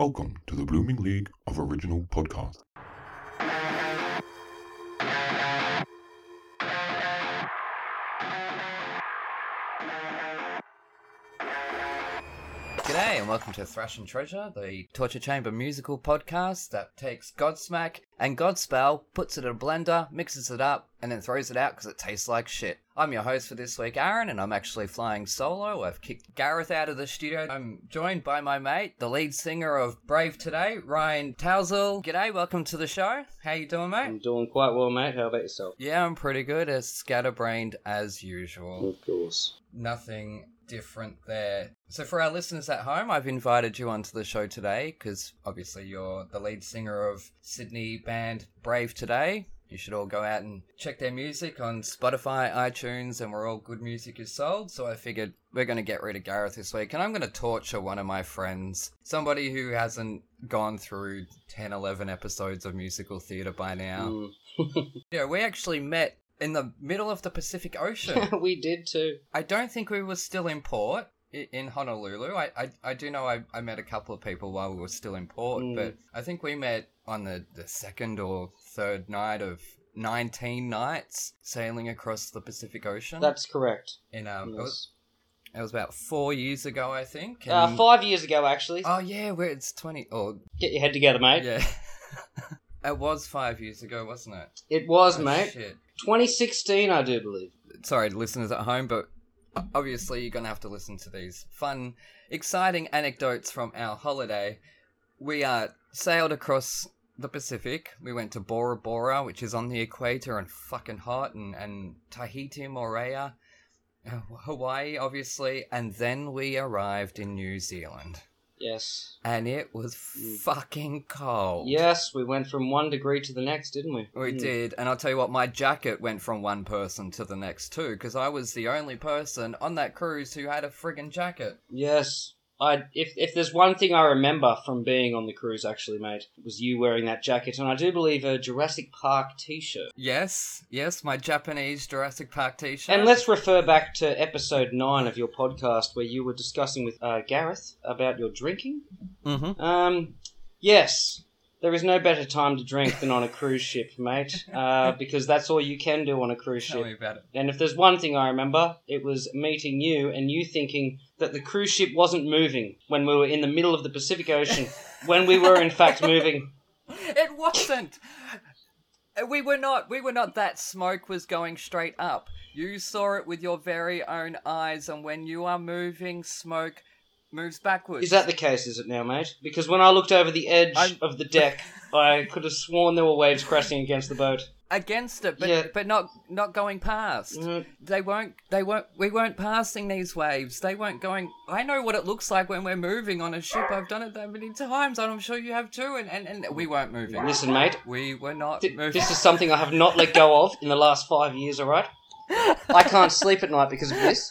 Welcome to the Blooming League of Original Podcast. G'day and welcome to Thrash and Treasure, the Torture Chamber musical podcast that takes Godsmack and Godspell, puts it in a blender, mixes it up, and then throws it out because it tastes like shit. I'm your host for this week, Aaron, and I'm actually flying solo. I've kicked Gareth out of the studio. I'm joined by my mate, the lead singer of Brave Today, Ryan Tousell. G'day, welcome to the show. How you doing, mate? I'm doing quite well, mate. How about yourself? Yeah, I'm pretty good, as scatterbrained as usual. Of course. nothing different there. So, for our listeners at home, I've invited you onto the show today because obviously you're the lead singer of Sydney band Brave Today. You should all go out and check their music on Spotify, iTunes, and where all good music is sold. So, I figured we're going to get rid of Gareth this week, and I'm going to torture one of my friends, somebody who hasn't gone through 10, 11 episodes of musical theatre by now. Yeah, we actually met in the middle of the Pacific Ocean. we did too. I don't think we were still in port in Honolulu. I, I, I do know I, I met a couple of people while we were still in port, Mm. but I think we met on the, the second or third night of 19 nights sailing across the Pacific Ocean. That's correct. in, um, it, was, it was about four years ago, I think. Uh, five years ago, actually. Oh, yeah, we're, it's 20. Oh, Get your head together, mate. yeah. it was five years ago, wasn't it? It was, Oh, mate. Shit. 2016, I do believe. sorry, listeners at home, but obviously you're going to have to listen to these fun, exciting anecdotes from our holiday. We uh, sailed across the Pacific. We went to Bora Bora, which is on the equator and fucking hot, and, and Tahiti, Moorea, uh, Hawaii, obviously, and then we arrived in New Zealand. Yes. And it was Mm. fucking cold. Yes, we went from one degree to the next, didn't we? We Mm. did, and I'll tell you what, my jacket went from one person to the next too, because I was the only person on that cruise who had a friggin' jacket. Yes. I if if there's one thing I remember from being on the cruise, actually, mate, was you wearing that jacket, and I do believe a Jurassic Park T-shirt. Yes, yes, my Japanese Jurassic Park t-shirt. And let's refer back to episode nine of your podcast, where you were discussing with uh, Gareth about your drinking. Mm-hmm. Um, yes, there is no better time to drink than on a cruise ship, mate, uh, because that's all you can do on a cruise ship. Tell me ship. about it. And if there's one thing I remember, it was meeting you and you thinking that the cruise ship wasn't moving when we were in the middle of the Pacific Ocean, when we were in fact moving. It wasn't. We were not. We were not. That smoke was going straight up. You saw it with your very own eyes, and when you are moving, smoke moves backwards. Is that the case, is it now, mate? Because when I looked over the edge I'm- of the deck, I could have sworn there were waves crashing against the boat. against it? But Yeah. but not not going past. Mm, They weren't. They weren't. We weren't passing these waves. They weren't going. I know what it looks like when we're moving on a ship. I've done it that many times, and I'm sure you have too. And and, and we weren't moving. Listen, mate, We were not Th- moving. this is something I have not let go of in the last five years, alright? I can't sleep at night because of this.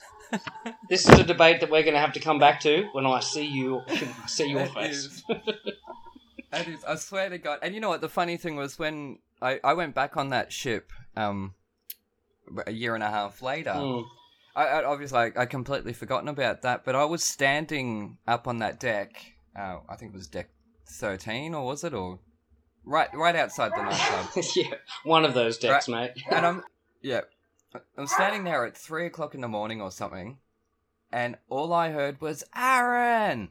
This is a debate that we're going to have to come back to when I see you, see your It face. is. It is. I swear to God. And you know what? The funny thing was when I, I went back on that ship, um, a year and a half later. Mm. I, I obviously I, I completely forgotten about that, but I was standing up on that deck. Uh, I think it was deck thirteen, or was it, or right right outside the nightclub. yeah, one of those decks, mate. and I'm yeah, I'm standing there at three o'clock in the morning or something, and all I heard was Aaron,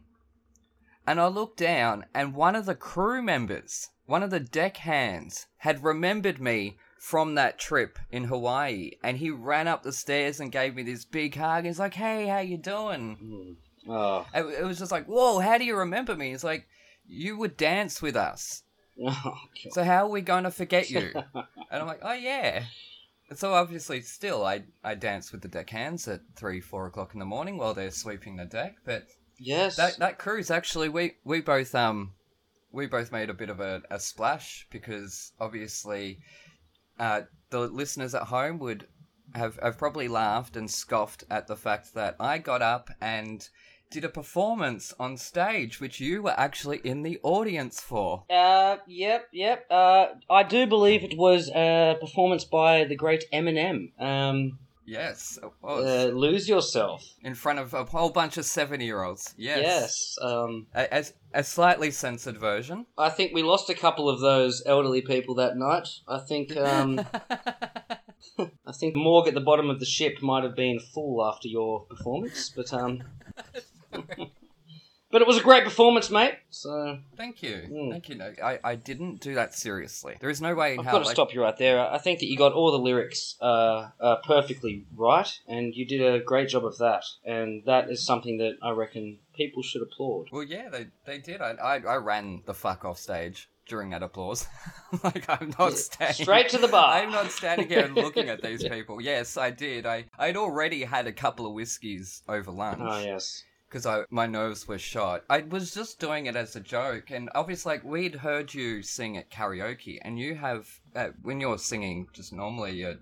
and I looked down, and one of the crew members, one of the deck hands, had remembered me from that trip in Hawaii, and he ran up the stairs and gave me this big hug. He's like, "Hey, how you doing?" Oh. It, it was just like, "Whoa, how do you remember me?" It's like, "You would dance with us." Oh, So how are we going to forget you? and I'm like, oh yeah. So obviously, still, I I dance with the deckhands at three, four o'clock in the morning while they're sweeping the deck. But yes. that that cruise actually, we we both um we both made a bit of a, a splash because obviously, uh, the listeners at home would have have probably laughed and scoffed at the fact that I got up and did a performance on stage, which you were actually in the audience for. Uh, yep, yep. Uh, I do believe it was a performance by the great Eminem. Um, Yes, it was. Uh, lose yourself. in front of a whole bunch of seven-year-olds. Yes. Yes. Um, A, a, a slightly censored version. I think we lost a couple of those elderly people that night. I think um, I think the morgue at the bottom of the ship might have been full after your performance, but um, but it was a great performance, mate. So Thank you. Mm. Thank you. No, I, I didn't do that seriously. There is no way in I've got to like- stop you right there. I think that you got all the lyrics uh, uh, perfectly right, and you did a great job of that. And that is something that I reckon people should applaud. Well, yeah, they they did. I, I I ran the fuck off stage during that applause. like I'm not standing straight to the bar. I'm not standing here and looking at these people. Yes, I did. I I'd already had a couple of whiskeys over lunch. Oh yes. Because I my nerves were shot. I was just doing it as a joke, and obviously, like we'd heard you sing at karaoke, and you have uh, when you're singing just normally a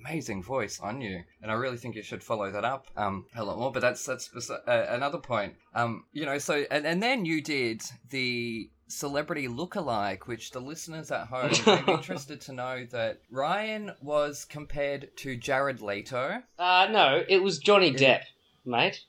amazing voice on you, and I really think you should follow that up um a lot more. But that's that's uh, another point. Um, you know, so and and then you did the celebrity lookalike, which the listeners at home may be interested to know that Ryan was compared to Jared Leto. Uh, no, it was Johnny Depp, mate.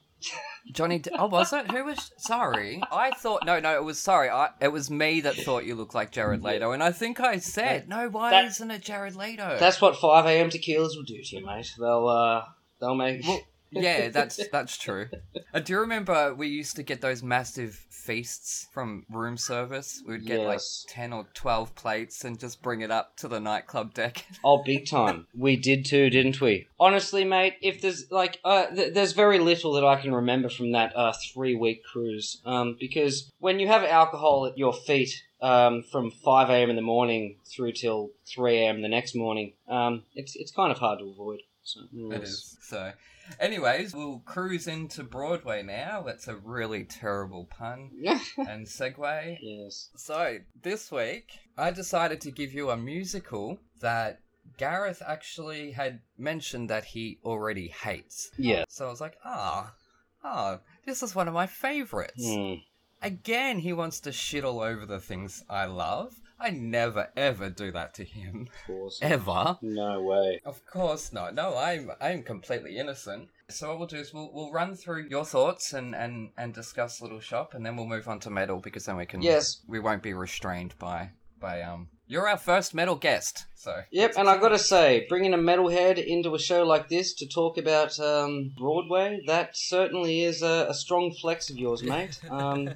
Johnny, D- oh, was it? Who was? Sorry, I thought no, no, it was sorry. I it was me that thought you looked like Jared Leto, and I think I said no. Why That- isn't it Jared Leto? That's what five a.m. tequilas will do to you, mate. They'll uh, they'll make. Well, yeah, that's that's true. Uh, do you remember we used to get those massive feasts from room service? We'd get Yes. like ten or twelve plates and just bring it up to the nightclub deck. Oh, big time. We did too, didn't we? Honestly, mate, if there's like, uh, th- there's very little that I can remember from that uh, three week cruise. Um, because when you have alcohol at your feet um, from 5 a.m. in the morning through till 3 a.m. the next morning, um, it's it's kind of hard to avoid. So, It is. So, anyways, we'll cruise into Broadway now. That's a really terrible pun and segue. yes. So, this week, I decided to give you a musical that Gareth actually had mentioned that he already hates. Yeah. So I was like, ah, ah, this is one of my favorites. Hmm. Again, he wants to shit all over the things I love. I never ever do that to him. Of course. Ever. No way. Of course not. No, I'm I'm completely innocent. So what we'll do is we'll we'll run through your thoughts and and and discuss Little Shop, and then we'll move on to metal because then we can Yes. we won't be restrained by by um. You're our first metal guest, so Yep, and I've gotta say, bringing a metalhead into a show like this to talk about um, Broadway, that certainly is a, a strong flex of yours, mate. Um,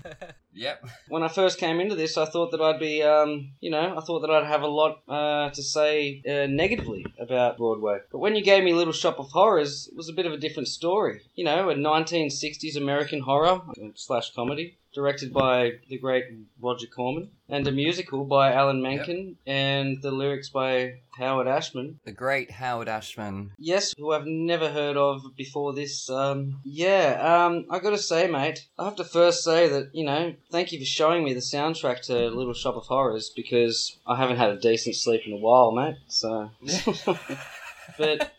yep. when I first came into this, I thought that I'd be, um, you know, I thought that I'd have a lot uh, to say uh, negatively about Broadway. But when you gave me Little Shop of Horrors, it was a bit of a different story. You know, a 1960s American horror uh, slash comedy. Directed by the great Roger Corman, and a musical by Alan Menken, and the lyrics by Howard Ashman. The great Howard Ashman. Yes, who I've never heard of before this. Um, yeah, um, I gotta say, mate, I have to first say that, you know, thank you for showing me the soundtrack to Little Shop of Horrors because I haven't had a decent sleep in a while, mate, so. but.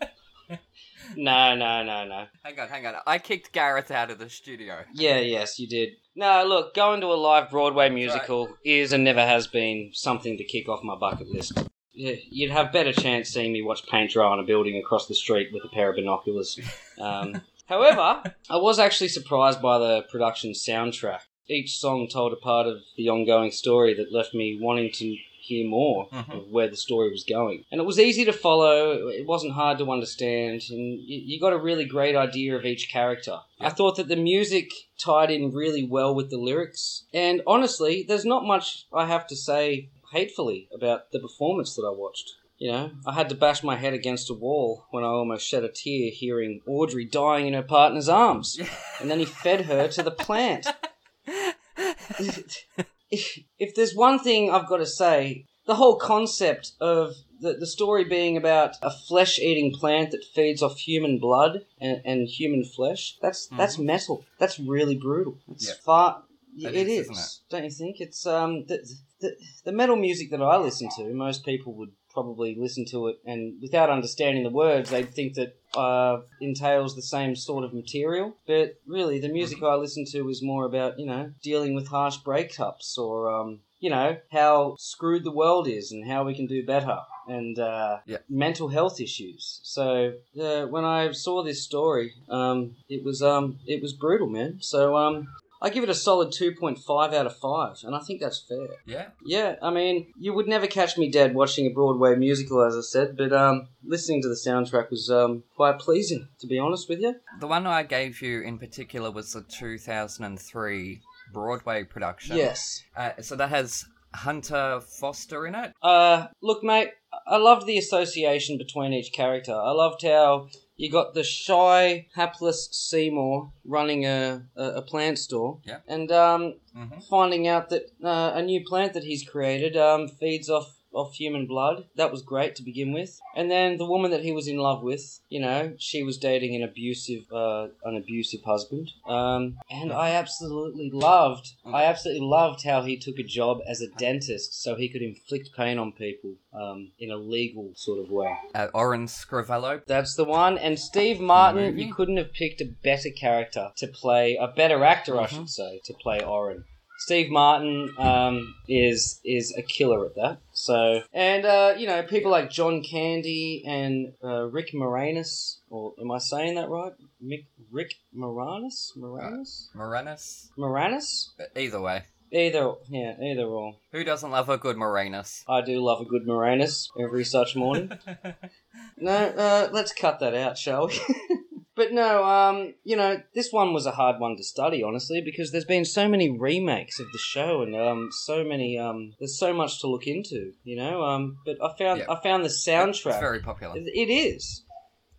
No, no, no, no. Hang on, hang on. I kicked Gareth out of the studio. Yeah, yes, you did. No, look, going to a live Broadway musical is and never has been something to kick off my bucket list. Yeah, You'd have better chance seeing me watch paint dry on a building across the street with a pair of binoculars. Um, however, I was actually surprised by the production soundtrack. Each song told a part of the ongoing story that left me wanting to hear more Mhm. of where the story was going. And it was easy to follow, it wasn't hard to understand, and you, you got a really great idea of each character. I thought that the music tied in really well with the lyrics, and honestly, there's not much I have to say hatefully about the performance that I watched. You know, I had to bash my head against a wall when I almost shed a tear hearing Audrey dying in her partner's arms, and then he fed her to the plant. if, if there's one thing I've got to say, the whole concept of the, the story being about a flesh eating plant that feeds off human blood and, and human flesh, that's that's metal. That's really brutal. It's Yeah. far. That it is, is, it? don't you think? It's um the, the the metal music that I listen to. Most people would probably listen to it and without understanding the words, they'd think that uh, entails the same sort of material. But really, the music I listen to is more about you know dealing with harsh breakups or um, you know how screwed the world is and how we can do better and uh, Yeah. mental health issues. So uh, when I saw this story, um, it was um, it was brutal, man. So um, I give it a solid two point five out of five, and I think that's fair. Yeah. Yeah, I mean, you would never catch me dead watching a Broadway musical, as I said, but um, listening to the soundtrack was um, quite pleasing, to be honest with you. The one I gave you in particular was the 2003 Broadway production. Yes. Uh, so that has Hunter Foster in it. Uh, look, mate, I loved the association between each character. I loved how you got the shy, hapless Seymour running a, a, a plant store, Yeah. and um, hmm finding out that uh, a new plant that he's created um, feeds off off human blood. That was great to begin with. And then the woman that he was in love with, you know, she was dating an abusive uh, an abusive husband. Um, and I absolutely loved I absolutely loved how he took a job as a dentist so he could inflict pain on people um, in a legal sort of way. Uh, Oren Scrivello. That's the one. And Steve Martin, you couldn't have picked a better character to play, a better actor, I Mhm. should say, to play Oren. Steve Martin um, is is a killer at that. So, and uh, you know, people like John Candy and uh, Rick Moranis, or am I saying that right? Mick, Rick Moranis, Moranis, Moranis. Moranis. Uh, Either way. Either, yeah, either or. Who doesn't love a good Moranis? I do love a good Moranis every such morning. No, uh, let's cut that out, shall we? but no, um, you know, this one was a hard one to study, honestly, because there's been so many remakes of the show, and um, so many, um, there's so much to look into, you know. Um, but I found, Yeah. I found the soundtrack. It's very popular. It- It is.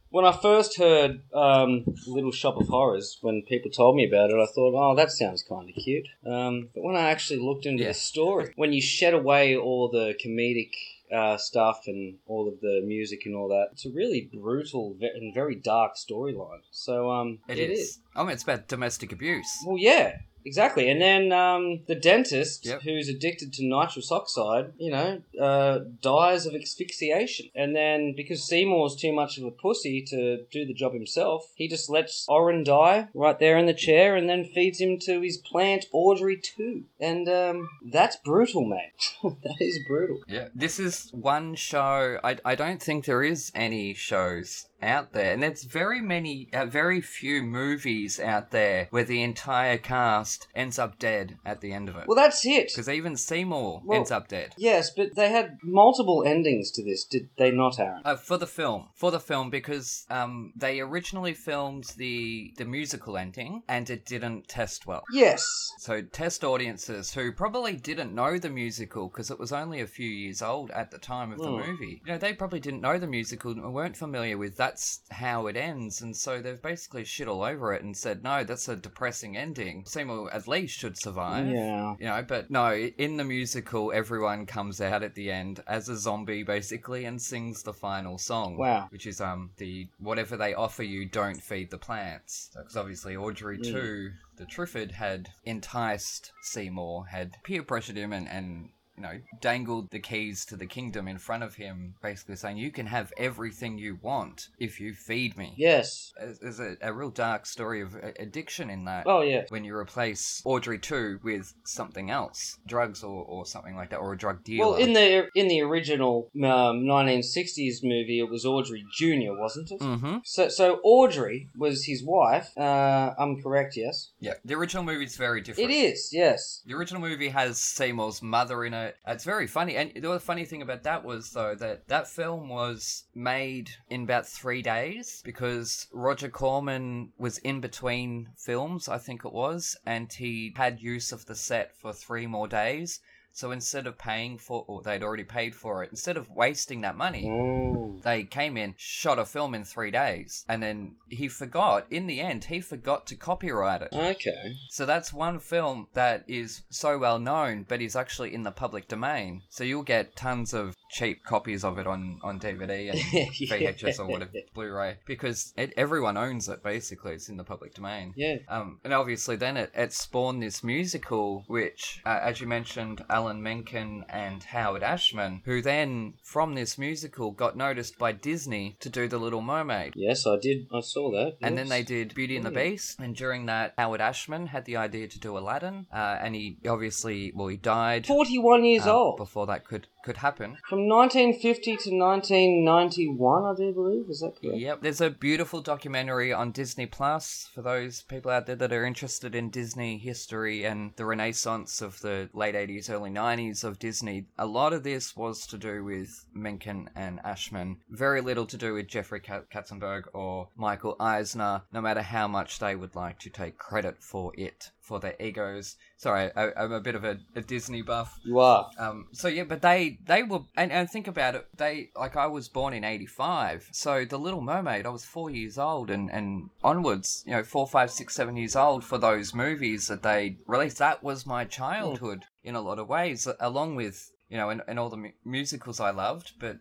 When I first heard um, Little Shop of Horrors, when people told me about it, I thought, oh, that sounds kind of cute. Um, but when I actually looked into Yeah. the story, when you shed away all the comedic uh, stuff and all of the music and all that, it's a really brutal and very dark storyline. So um, it is. I mean, it's about domestic abuse. Well, yeah, exactly. And then um, the dentist, Yep. who's addicted to nitrous oxide, you know, uh, dies of asphyxiation. And then because Seymour's too much of a pussy to do the job himself, he just lets Oren die right there in the chair and then feeds him to his plant Audrey too. And um, that's brutal, mate. that is brutal. Yeah. This is one show. I, I don't think there is any shows out there, and there's very many, uh, very few movies out there where the entire cast ends up dead at the end of it. Well, that's it. Because even Seymour Well- ends up dead. Yes, but they had multiple endings to this, did they not, Aaron? Uh, for the film, for the film, because um, they originally filmed the the musical ending, and it didn't test well. Yes. So test audiences who probably didn't know the musical because it was only a few years old at the time of the Hmm. movie. You know, they probably didn't know the musical and weren't familiar with that's how it ends, and so they've basically shit all over it and said, no, that's a depressing ending. Seymour at least should survive. Yeah. You know, but no, in the musical, everyone comes out at the end as a zombie, basically, and sings the final song. Wow. Which is um the whatever they offer you, don't feed the plants. Because obviously, Audrey Mm. too, the Triffid had enticed Seymour, had peer pressured him, and and you know dangled the keys to the kingdom in front of him, basically saying, "You can have everything you want if you feed me." Yes. There's- a, a real dark story of uh, addiction in that Oh, yeah. when you replace Audrey 2 with something else, drugs or, or something like that, or a drug dealer. Well, in the in the original um, 1960s movie, it was Audrey Jr., wasn't it? hmm So, so Audrey was his wife. Uh, I'm correct, yes. Yeah, the original movie is very different. It is, yes. The original movie has Seymour's mother in it. It's very funny, and the other funny thing about that was though that that film was made in about three days because Roger Corman was in between films, I think it was, and he had use of the set for three more days. So instead of paying for, or they'd already paid for it, instead of wasting that money, Oh. they came in, shot a film in three days, and then he forgot. In the end, he forgot to copyright it. Okay. So that's one film that is so well known, but is actually in the public domain. So you'll get tons of cheap copies of it on, on DVD and VHS or whatever, Blu-ray, because it, everyone owns it. Basically, it's in the public domain. Yeah. Um, and obviously, then it, it spawned this musical, which, uh, as you mentioned, Alan Alan Menken and Howard Ashman, who then, from this musical, got noticed by Disney to do The Little Mermaid. Yes, I did. I saw that. And then they did Beauty and the Yeah. Beast, and during that, Howard Ashman had the idea to do Aladdin, uh, and he obviously, well, he died 41 years uh, old. before that could could happen. From 1950 to 1991, I do believe. Is that correct? Yep, there's a beautiful documentary on Disney Plus for those people out there that are interested in Disney history and the renaissance of the late 80s, early 90s of Disney. A lot of this was to do with Menken and Ashman. Very little to do with Jeffrey Katzenberg or Michael Eisner, no matter how much they would like to take credit for it, for their egos. Sorry, I, I'm a bit of a, a Disney buff. You are. Um, so yeah, but they they were and, and think about it. They like I was born in '85, so the Little Mermaid. I was four years old and and onwards. You know, four, five, six, seven years old for those movies that they released. That was my childhood in a lot of ways, along with you know, and, and all the mu- musicals I loved, but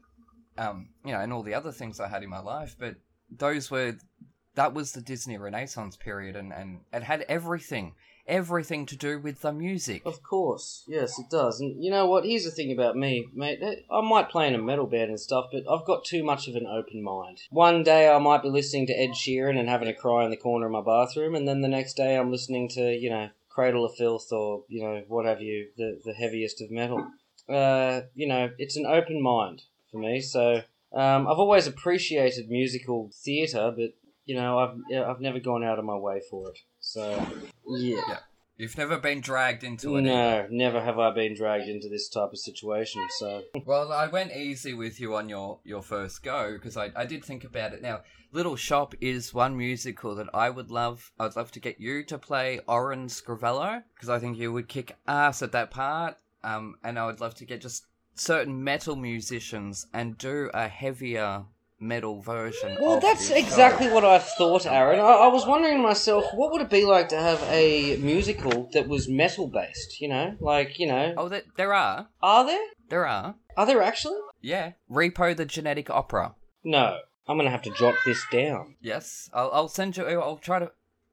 um, you know, and all the other things I had in my life. But those were that was the Disney Renaissance period, and and it had everything. Everything to do with the music. Of course, yes, it does. And you know what? Here's the thing about me, mate. I might play in a metal band and stuff, but I've got too much of an open mind. One day I might be listening to Ed Sheeran and having a cry in the corner of my bathroom, and then the next day I'm listening to, you know, Cradle of Filth or, you know, what have you, the, the heaviest of metal. Uh, you know, it's an open mind for me, so um, I've always appreciated musical theatre, but, you know, I've, yeah, I've never gone out of my way for it. So, yeah. You've never been dragged into it. either. No, never have I been dragged into this type of situation. So Well, I went easy with you on your, your first go because I, I did think about it. Now, Little Shop is one musical that I would love. I'd love to get you to play Oren Scrivello because I think you would kick ass at that part. Um, and I would love to get just certain metal musicians and do a heavier metal version. Well, that's this show. exactly what I've thought, Aaron. I, I was wondering myself, what would it be like to have a musical that was metal based? You know, like you know, Oh, there, there are. are there? There are. Are there actually? Yeah. Repo the Genetic Opera. No, I'm gonna have to jot this down. Yes, I'll, I'll send you. I'll try to,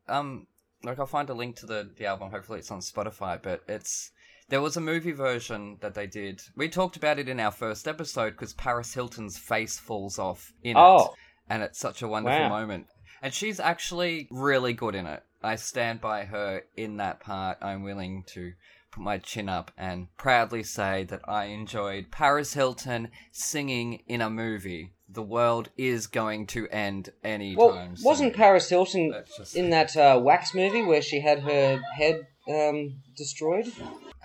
um, like I'll find a link to the the album. Hopefully, it's on Spotify. But it's there was a movie version that they did. We talked about it in our first episode because Paris Hilton's face falls off in it, Oh, and it's such a wonderful Wow. moment. And she's actually really good in it. I stand by her in that part. I'm willing to put my chin up and proudly say that I enjoyed Paris Hilton singing in a movie. The world is going to end any well, time wasn't Paris Hilton in that uh, Wax movie where she had her head um, destroyed?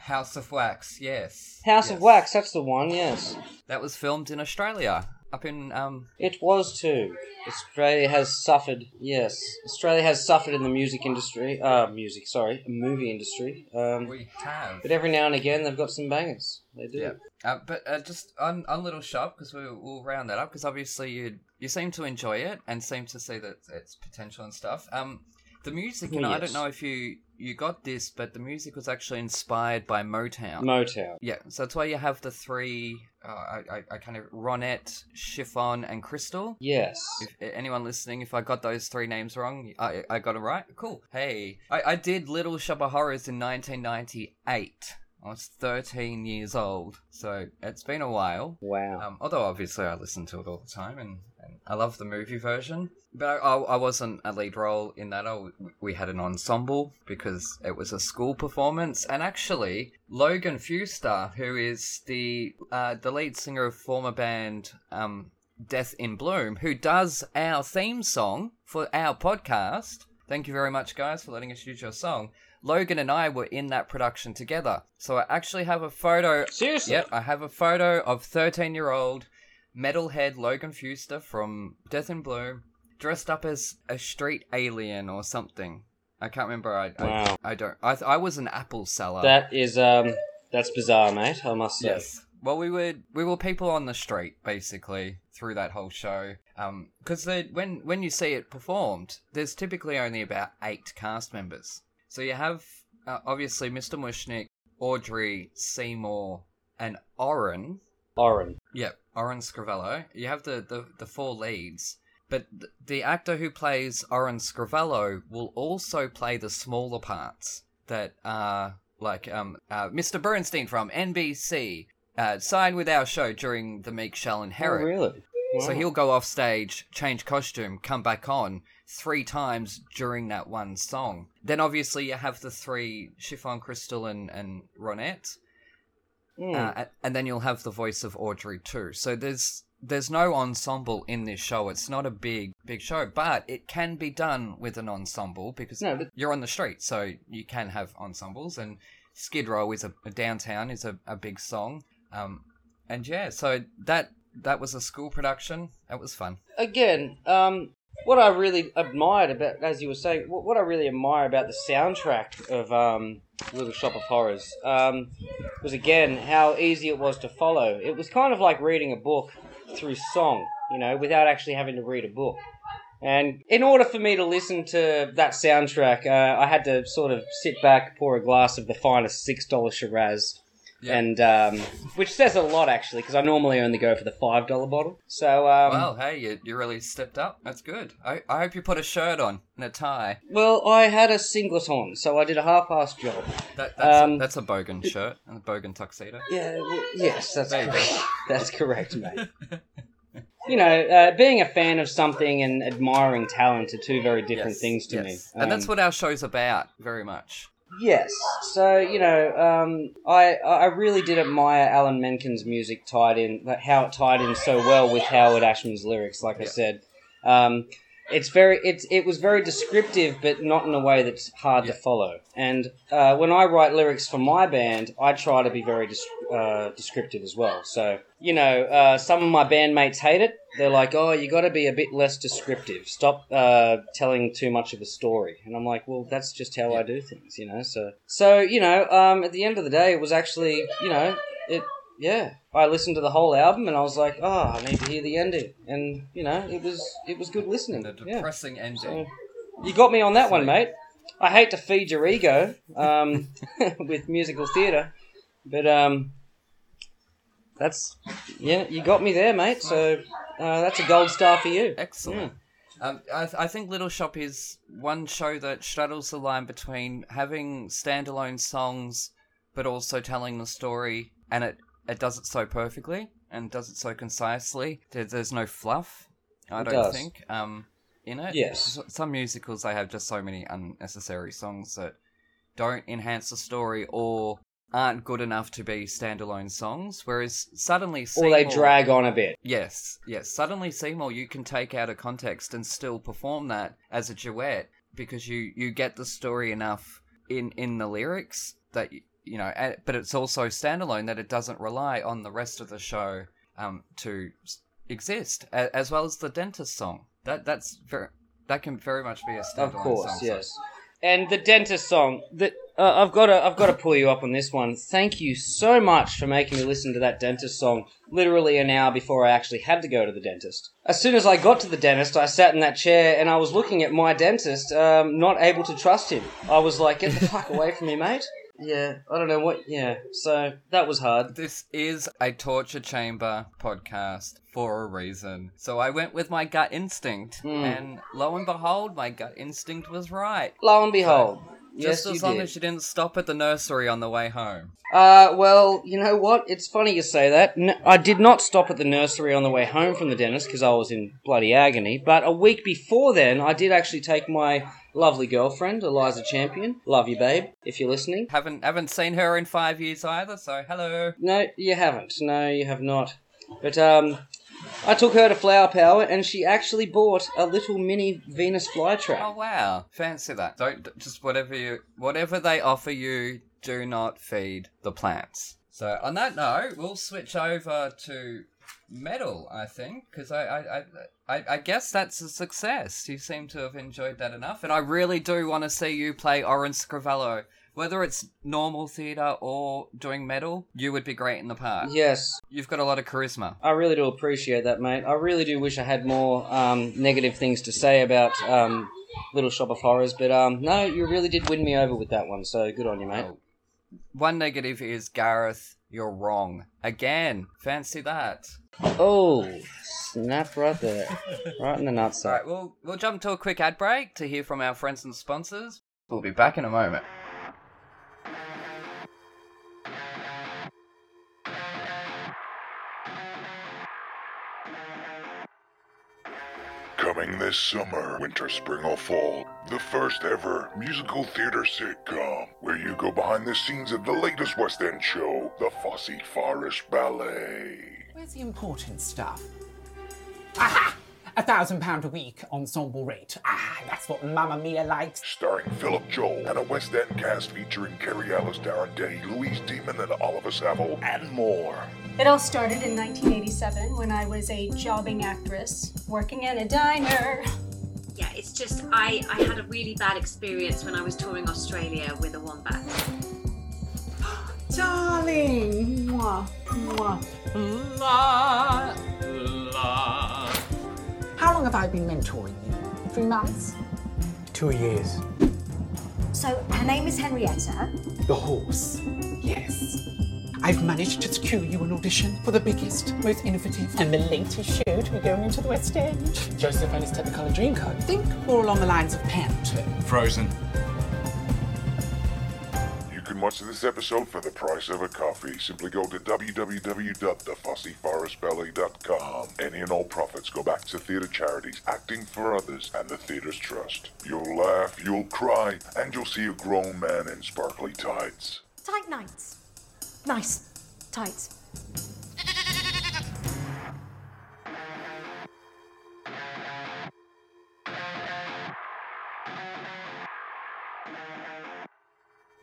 House of Wax? Yes. House Yes. of Wax, that's the one. Yes, That was filmed in Australia, up in um. it was too. Australia has suffered. Yes, Australia has suffered in the music industry. Uh, music, sorry, movie industry. Um, We have. but every now and again they've got some bangers. They do. Yeah. Uh, but uh, just on, on Little Shop, because we, we'll round that up, because obviously you you seem to enjoy it and seem to see that its potential and stuff. Um, the music, and Oh, I don't know if you you got this, but the music was actually inspired by Motown. Motown. yeah, so that's why you have the three. Uh, I, I I kind of Ronette, Chiffon, and Crystal. Yes. If anyone listening, if I got those three names wrong, I I got it right. Cool. Hey, I, I did Little Shop of Horrors in 1998. I was 13 years old, so it's been a while. Wow. Um, although obviously I listen to it all the time, and, and I love the movie version. But I, I wasn't a lead role in that. I, we had an ensemble because it was a school performance, and actually Logan Fuster, who is the uh, the lead singer of former band um, Death in Bloom, who does our theme song for our podcast. Thank you very much, guys, for letting us use your song. Logan and I were in that production together, so I actually have a photo Seriously. Yep, I have a photo of 13 year old metalhead Logan Fuster from Death in Bloom dressed up as a street alien or something. I can't remember. I, Wow. I, I don't. I, th- I was an apple seller. That is um. That's bizarre, mate. I must say. Yes. Well, we were we were people on the street basically through that whole show. Um, because when when you see it performed, there's typically only about eight cast members. So you have uh, obviously Mr. Mushnick, Audrey, Seymour, and Oren. Oren. Yep, Oren Scrivello. You have the, the, the four leads, but th- the actor who plays Oren Scrivello will also play the smaller parts that are like um, uh, Mr. Bernstein from NBC uh, signed with our show during the Meek Shall Oh, Inherit. really? So he'll go off stage, change costume, come back on three times during that one song. Then obviously you have the three Chiffon Crystal and, and Ronette, Uh, a- and then you'll have the voice of Audrey too. So there's there's no ensemble in this show. It's not a big big show, but it can be done with an ensemble because No, but- you're on the street, so you can have ensembles. And Skid Row is a, downtown is a, a big song, um, and yeah, so that that was a school production. That was fun. again, um, what I really admired about, as you were saying, what, I really admire about the soundtrack of um, Little Shop of Horrors um, was again how easy it was to follow. It was kind of like reading a book through song, you know, without actually having to read a book. And in order for me to listen to that soundtrack, uh, I had to sort of sit back, pour a glass of the finest six dollar Shiraz, Yeah. and um, which says a lot actually, because I normally only go for the five dollar bottle. So um, well, hey, you, you really stepped up. That's good. I, I hope you put a shirt on and a tie. Well, I had a singlet on, so I did a half-assed job. That, that's, Um, a, that's a bogan shirt and a bogan tuxedo. Yeah, well, yes, that's correct. That's correct, mate. you know, uh, being a fan of something and admiring talent are two very different Yes, things to yes. me. and that's Um, what our show's about, very much. Yes. So you know, um, I I really did admire Alan Menken's music tied in, like how it tied in so well with Howard Ashman's lyrics. Like I said, um, it's very it's it was very descriptive, but not in a way that's hard to follow. And uh, when I write lyrics for my band, I try to be very dis- uh, descriptive as well. So you know, uh, some of my bandmates hate it. They're like, "Oh, you got to be a bit less descriptive. Stop uh, telling too much of a story." And I'm like, "Well, that's just how I do things, you know." So, so you know, um, at the end of the day, it was actually, you know, it. Yeah, I listened to the whole album and I was like, "Oh, I need to hear the ending," and you know, it was it was good listening. The Yeah. depressing ending. So, you got me on that one, mate. I hate to feed your ego um, with musical theatre, but um, that's yeah, you got me there, mate. So uh, that's a gold star for you. Excellent. Um, I, th- I think Little Shop is one show that straddles the line between having standalone songs, but also telling the story, and it, it does it so perfectly and does it so concisely. There, there's no fluff, I It don't does. think, um, in it. Yes. Some musicals they have just so many unnecessary songs that don't enhance the story or aren't good enough to be standalone songs. Whereas suddenly, Or they drag on a bit. Yes, yes. Suddenly, Seymour, you can take out of context and still perform that as a duet because you you get the story enough in in the lyrics that you know. and- But it's also standalone that it doesn't rely on the rest of the show um to exist, a- as well as the dentist song. That that's very that can very much be a standalone Of course, song. so- yes. And the dentist song that uh, I've got to I've got to pull you up on this one. Thank you so much for making me listen to that dentist song literally an hour before I actually had to go to the dentist. As soon as I got to the dentist, I sat in that chair and I was looking at my dentist, um, not able to trust him. I was like, "Get the fuck away from me, mate." Yeah, I don't know what. Yeah, so that was hard. This is a torture chamber podcast for a reason. So I went with my gut instinct, Mm. and lo and behold, my gut instinct was right. Lo and behold, Just yes, as long did. as you didn't stop at the nursery on the way home. Uh, well, you know what? It's funny you say that. I did not stop at the nursery on the way home from the dentist because I was in bloody agony. But a week before then, I did actually take my lovely girlfriend, Eliza Champion. Love you, babe, if you're listening. Haven't haven't seen her in five years either. So hello. No, you haven't. No, you have not. But um, I took her to Flower Power, and she actually bought a little mini Venus flytrap. Oh wow, fancy that. Don't just whatever you whatever they offer you. Do not feed the plants. So on that note, we'll switch over to metal. I think because I I, I I guess that's a success. You seem to have enjoyed that enough, and I really do want to see you play Oren Scrivello. Whether it's normal theatre or doing metal, you would be great in the part. Yes, You've got a lot of charisma. I really do appreciate that, mate. I really do wish I had more um, negative things to say about um, Little Shop of Horrors, but um, no, you really did win me over with that one. So good on you, mate. Oh. One negative is Gareth, you're wrong. Again, fancy that. Oh, snap right there, right in the nuts. Alright, we'll we'll jump to a quick ad break to hear from our friends and sponsors. We'll be back in a moment. Coming this summer, winter, spring, or fall, the first ever musical theater sitcom where you go behind the scenes of the latest West End show, the Fosse Forest Ballet. Where's the important stuff? Aha! A thousand pound a week ensemble rate. Ah, that's what Mamma Mia likes. Starring Philip Joel and a West End cast featuring Kerry Ellis, Darren Day, Louise Dearman, and Oliver Saville, and more. It all started in 1987 when I was a jobbing actress working in a diner. Yeah, it's just I, I had a really bad experience when I was touring Australia with a wombat. Darling! Mwah, mwah. La, la. How long have I been mentoring you? Three months? Two years. So her name is Henrietta. The horse. Yes. I've managed to secure you an audition for the biggest, most innovative, and the latest show to be going into the West End. Joseph and his Technicolor Dreamcoat. Think more along the lines of Panto. Frozen. You can watch this episode for the price of a coffee. Simply go to www.thefosseforestballet.com. Any and all profits go back to theatre charities, acting for others, and the Theatre's Trust. You'll laugh, you'll cry, and you'll see a grown man in sparkly tights. Tight nights. Nice. Tight.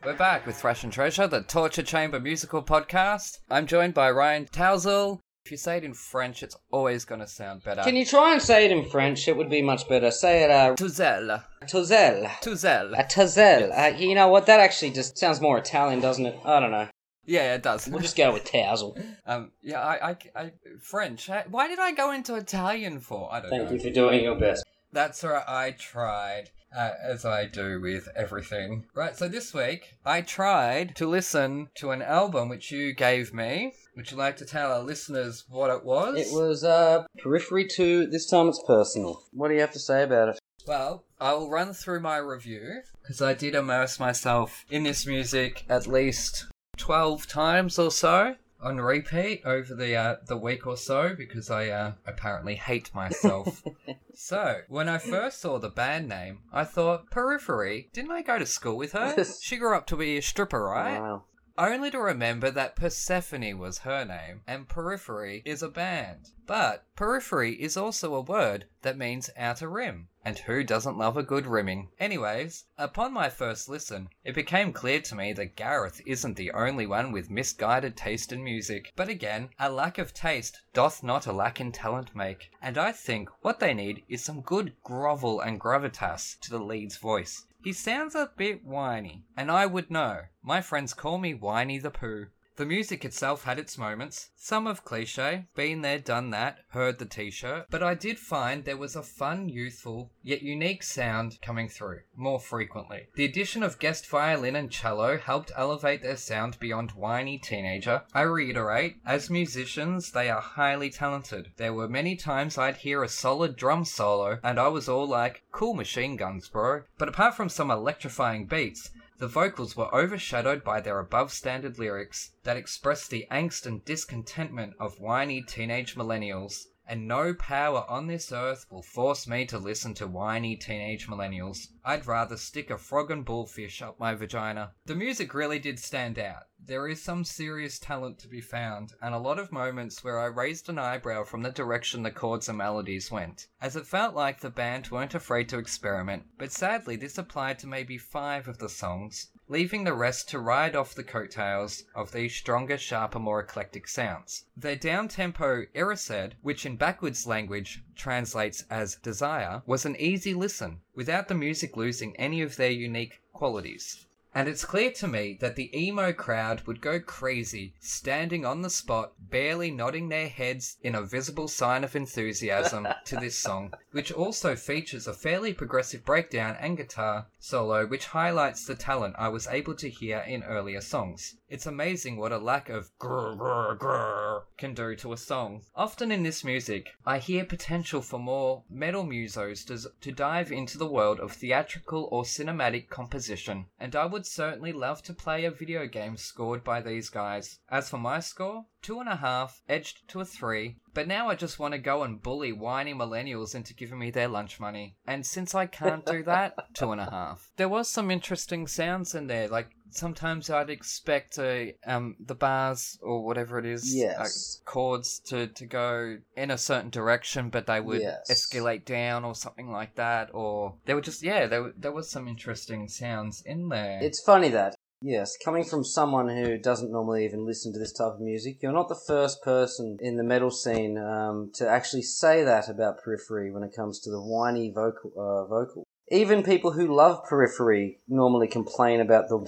We're back with Thrash and Treasure, the Torture Chamber musical podcast. I'm joined by Ryan Tousell. If you say it in French, it's always going to sound better. Can you try and say it in French? It would be much better. Say it, uh, Tuzel. Tozel. Tuzel. A tazel. Uh, you know what? That actually just sounds more Italian, doesn't it? I don't know. Yeah, it does. We'll just go with tazzle. um, yeah, I, I, I, French. Why did I go into Italian for? I don't Thank know. you for doing your best. That's right, I tried, uh, as I do with everything. Right, so this week I tried to listen to an album which you gave me. Would you like to tell our listeners what it was? It was uh, Periphery 2. This time it's personal. What do you have to say about it? Well, I will run through my review because I did immerse myself in this music at least 12 times or so on repeat over the uh, the week or so because I uh, apparently hate myself. so, when I first saw the band name, I thought, Periphery, didn't I go to school with her? she grew up to be a stripper, right? Wow. Only to remember that Persephone was her name and Periphery is a band. But periphery is also a word that means outer rim. And who doesn't love a good rimming? Anyways, upon my first listen, it became clear to me that Gareth isn't the only one with misguided taste in music. But again, a lack of taste doth not a lack in talent make. And I think what they need is some good grovel and gravitas to the lead's voice. He sounds a bit whiny, and I would know. My friends call me Whiny the Pooh. The music itself had its moments, some of cliche, been there, done that, heard the t shirt, but I did find there was a fun, youthful, yet unique sound coming through more frequently. The addition of guest violin and cello helped elevate their sound beyond whiny teenager. I reiterate, as musicians, they are highly talented. There were many times I'd hear a solid drum solo, and I was all like, cool machine guns, bro. But apart from some electrifying beats, the vocals were overshadowed by their above standard lyrics that expressed the angst and discontentment of whiny teenage millennials. And no power on this earth will force me to listen to whiny teenage millennials. I'd rather stick a frog and bullfish up my vagina. The music really did stand out. There is some serious talent to be found, and a lot of moments where I raised an eyebrow from the direction the chords and melodies went, as it felt like the band weren't afraid to experiment. But sadly, this applied to maybe five of the songs, leaving the rest to ride off the coattails of these stronger, sharper, more eclectic sounds. Their down-tempo Erised, which in backwards language translates as desire, was an easy listen, without the music losing any of their unique qualities. And it's clear to me that the emo crowd would go crazy, standing on the spot, barely nodding their heads in a visible sign of enthusiasm to this song, which also features a fairly progressive breakdown and guitar solo, which highlights the talent I was able to hear in earlier songs. It's amazing what a lack of grr grr grr can do to a song. Often in this music, I hear potential for more metal musos to, to dive into the world of theatrical or cinematic composition, and I would certainly love to play a video game scored by these guys. As for my score, two and a half, edged to a three, but now I just want to go and bully whiny millennials into giving me their lunch money. And since I can't do that, two and a half. There was some interesting sounds in there, like sometimes I'd expect uh, um the bars or whatever it is, Yes. uh, chords to to go in a certain direction, but they would Yes. escalate down or something like that, or they were just yeah, there were- there was some interesting sounds in there. It's funny that, yes, coming from someone who doesn't normally even listen to this type of music, you're not the first person in the metal scene um, to actually say that about Periphery when it comes to the whiny vocal. Uh, vocal. Even people who love Periphery normally complain about the,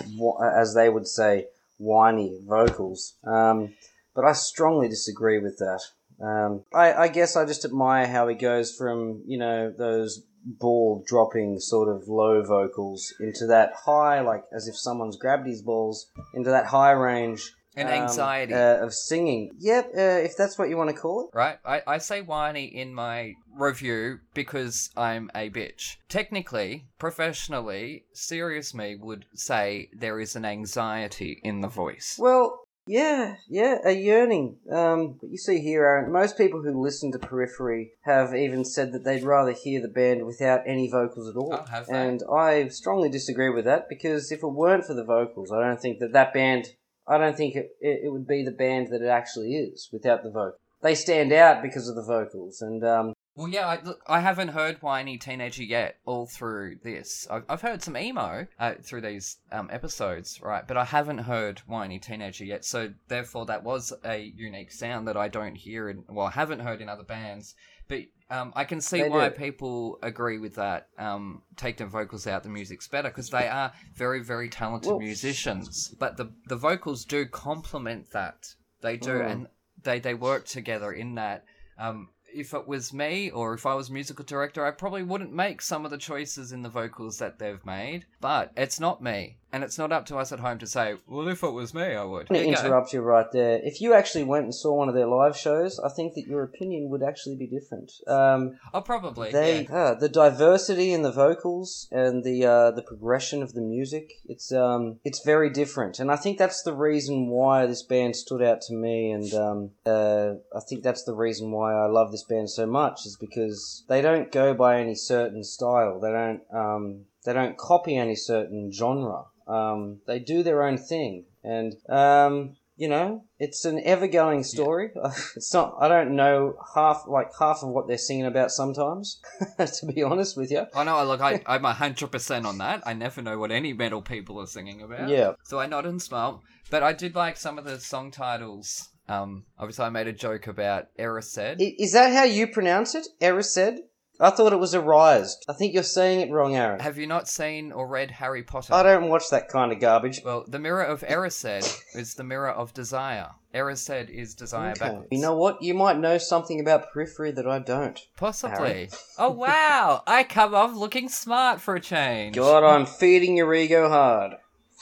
as they would say, whiny vocals. Um, but I strongly disagree with that. Um, I, I guess I just admire how he goes from, you know, those ball dropping sort of low vocals into that high, like as if someone's grabbed his balls, into that high range. And um, anxiety. uh, of singing. Yep, uh, if that's what you want to call it. Right? I, I say whiny in my review because I'm a bitch. Technically, professionally, serious me would say there is an anxiety in the voice. Well, yeah, yeah, a yearning. Um, but you see here, Aaron, most people who listen to Periphery have even said that they'd rather hear the band without any vocals at all. Oh, have they? And I strongly disagree with that because if it weren't for the vocals, I don't think that that band, I don't think it, it, would be the band that it actually is without the vocals. They stand out because of the vocals, and um, Well, yeah, I, look, I haven't heard whiny teenager yet all through this. I've, I've heard some emo uh, through these um, episodes, right? But I haven't heard whiny teenager yet. So therefore, that was a unique sound that I don't hear in, well, I haven't heard in other bands. But um, I can see They why do. people agree with that. Um, take the vocals out, the music's better because they are very, very talented Well- musicians. But the the vocals do complement that. They do, Mm. and they they work together in that. Um, if it was me or if I was musical director, I probably wouldn't make some of the choices in the vocals that they've made. But it's not me, and it's not up to us at home to say, "Well, if it was me, I would." I'm going to interrupt you right there. If you actually went and saw one of their live shows, I think that your opinion would actually be different. Um, Oh, probably. they yeah. uh, the diversity in the vocals and the uh, the progression of the music it's um it's very different and I think that's the reason why this band stood out to me and um uh, I think that's the reason why I love this band so much is because they don't go by any certain style they don't um they don't copy any certain genre um they do their own thing and um you know, it's an ever-going story. It's not. I don't know half like half of what they're singing about sometimes. to be honest with you. Oh no! Look, I, I'm hundred percent on that. I never know what any metal people are singing about. Yeah. So I nod and smile. But I did like some of the song titles. Um, obviously, I made a joke about Erised. I- Is that how you pronounce it? Erised? I thought it was arised. I think you're saying it wrong, Aaron. Have you not seen or read Harry Potter? I don't watch that kind of garbage. Well, the mirror of Erised is the mirror of desire. Erised is desire Okay. backwards. You know what? You might know something about periphery that I don't. Possibly. oh wow! I come off looking smart for a change. God, I'm feeding your ego hard.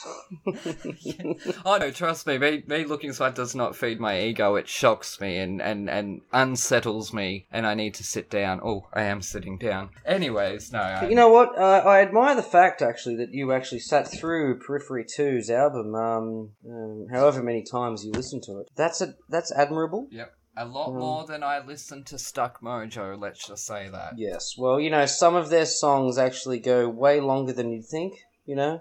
Oh no, trust me, me, me looking smart does not feed my ego. It shocks me and, and, and unsettles me, and I need to sit down. Oh, I am sitting down. Anyways, no. I, you know what? Uh, I admire the fact actually that you actually sat through Periphery 2's album, um, um, however many times you listened to it. That's a that's admirable. Yep. A lot Mm. more than I listened to Stuck Mojo, let's just say that. Yes. Well, you know, some of their songs actually go way longer than you'd think. You know,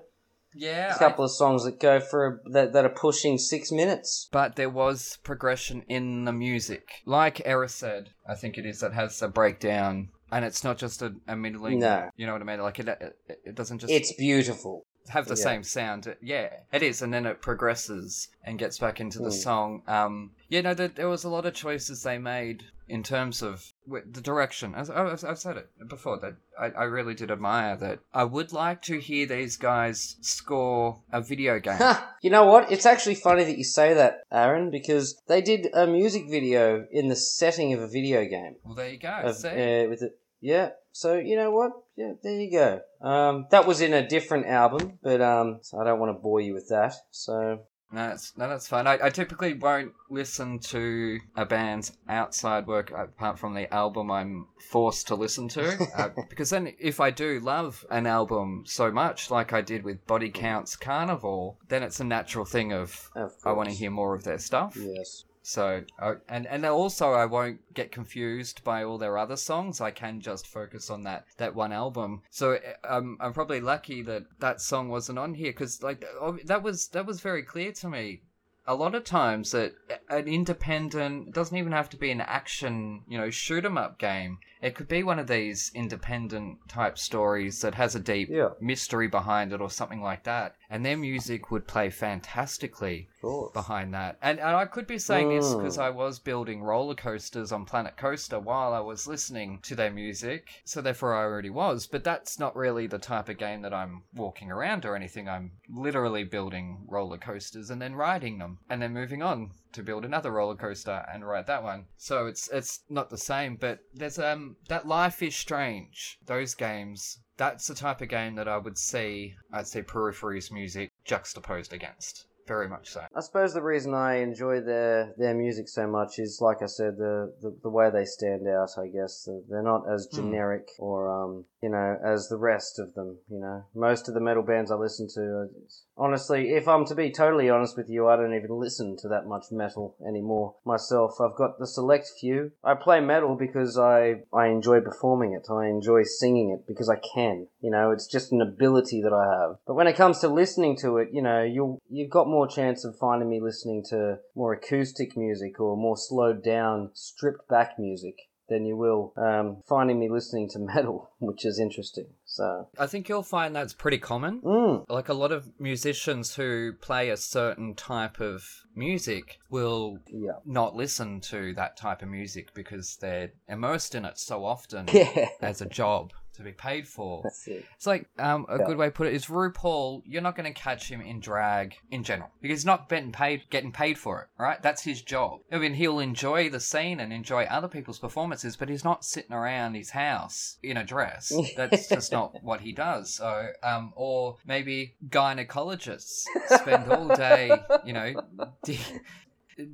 Yeah. a couple of songs that go for that that are pushing six minutes. But there was progression in the music. Like Erised, I think it is, that has a breakdown. And it's not just a, a middling. No. You know what I mean? Like, it, it, it doesn't just It's beautiful. Have the yeah. same sound. Yeah, it is. And then it progresses and gets back into the Mm. song. Um, yeah, no, there, there was a lot of choices they made in terms of the direction. As I've, I've said it before, that I, I really did admire that. I would like to hear these guys score a video game. You know what? It's actually funny that you say that, Aaron, because they did a music video in the setting of a video game. well, there you go. Of, See? uh, with it, yeah. So you know what? Yeah, there you go. Um, that was in a different album, but um, so I don't want to bore you with that. So No, that's no, that's fine. I, I typically won't listen to a band's outside work apart from the album I'm forced to listen to, uh, because then if I do love an album so much, like I did with Body Counts Carnivore, then it's a natural thing of, Of I want to hear more of their stuff. Yes. So, uh, and and also I won't get confused by all their other songs. I can just focus on that that one album. So uh, I'm I'm probably lucky that that song wasn't on here because like oh, that was that was very clear to me. A lot of times that an independent doesn't even have to be an action, you know, shoot 'em up game. It could be one of these independent type stories that has a deep Yeah. mystery behind it or something like that. And their music would play fantastically behind that. And, and I could be saying this Mm. because I was building roller coasters on Planet Coaster while I was listening to their music, so therefore I already was. But that's not really the type of game that I'm walking around or anything. I'm literally building roller coasters and then riding them, and then moving on to build another roller coaster and ride that one. So it's it's not the same, but there's um that Life is Strange. Those games. That's the type of game that I would see. I'd say Periphery's music juxtaposed against. Very much so. I suppose the reason I enjoy their their music so much is, like I said, the the, the way they stand out. I guess they're not as Hmm. generic or um you know as the rest of them. You know, most of the metal bands I listen to. Honestly, if I'm to be totally honest with you, I don't even listen to that much metal anymore myself. I've got the select few. I play metal because I I enjoy performing it. I enjoy singing it because I can. You know, it's just an ability that I have. But when it comes to listening to it, you know, you'll you've got more chance of finding me listening to more acoustic music or more slowed down, stripped back music than you will um, finding me listening to metal, which is interesting. So, I think you'll find that's pretty common. mm, Like a lot of musicians who play a certain type of music will yeah, not listen to that type of music because they're immersed in it so often yeah, as a job to be paid for. that's it. It's like um, a Yeah. good way to put it is RuPaul. You're not going to catch him in drag in general because he's not getting paid getting paid for it, right? That's his job. I mean, he'll enjoy the scene and enjoy other people's performances, but he's not sitting around his house in a dress. That's just not what he does. So, um, or maybe gynecologists spend all day, you know. D-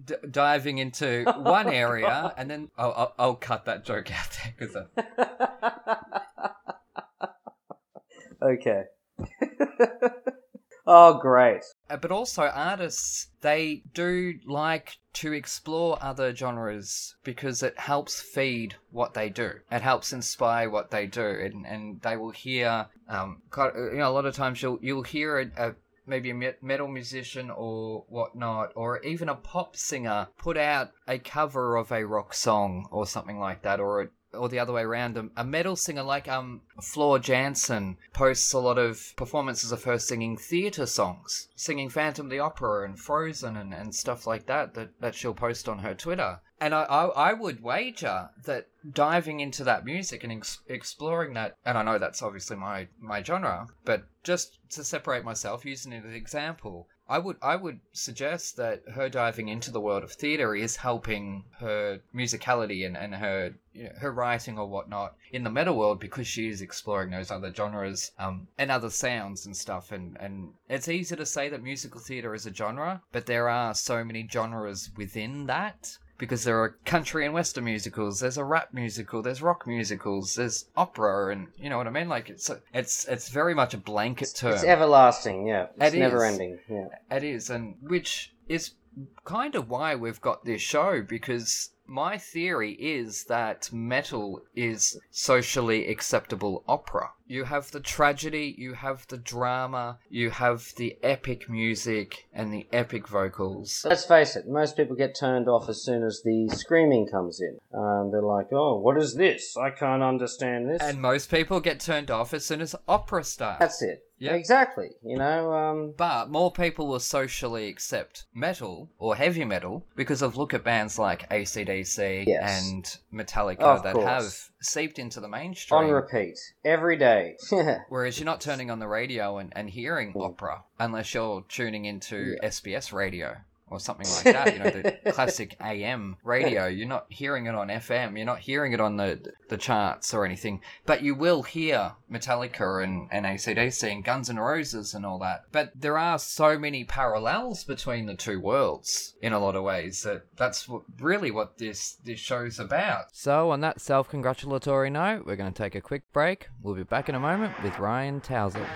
D- diving into one area and then I'll, I'll, I'll cut that joke out there because okay. oh, great. Uh, but also artists they do like to explore other genres because it helps feed what they do it helps inspire what they do and, and they will hear um quite- you know a lot of times you'll you'll hear a, a maybe a me- metal musician or whatnot or even a pop singer put out a cover of a rock song or something like that or a or the other way around, a, a metal singer like um Floor Jansen posts a lot of performances of her singing theatre songs, singing Phantom the Opera and Frozen and, and stuff like that, that that she'll post on her Twitter. And I, I, I would wager that diving into that music and ex- exploring that, and I know that's obviously my, my genre, but just to separate myself, using it as an example, I would I would suggest that her diving into the world of theatre is helping her musicality and, and her you know, her writing or whatnot in the metal world because she is exploring those other genres um, and other sounds and stuff. And, and it's easy to say that musical theatre is a genre but there are so many genres within that because there are country and western musicals there's a rap musical there's rock musicals there's opera and you know what i mean like it's a, it's it's very much a blanket term It's everlasting, yeah. It's It never is. ending, yeah. it is, and which is kind of why we've got this show because my theory is that metal is socially acceptable opera. You have the tragedy, you have the drama, you have the epic music and the epic vocals. Let's face it, most people get turned off as soon as the screaming comes in. Um, they're like, oh, what is this? I can't understand this. And most people get turned off as soon as opera starts. That's it. Yeah. Exactly. You know, um, But more people will socially accept metal or heavy metal because of look at bands like ACDC Yes. and Metallica Of that course. have seeped into the mainstream. on repeat. Every day. Whereas you're not turning on the radio and, and hearing opera unless you're tuning into SBS radio or something like that. You know, the classic AM radio. You're not hearing it on FM. You're not hearing it on the the charts or anything. But you will hear Metallica and, and ACDC and Guns N' Roses and all that. But there are so many parallels between the two worlds in a lot of ways that that's what, really what this this show's about. So on that self-congratulatory note, we're going to take a quick break. We'll be back in a moment with Ryan Tousell.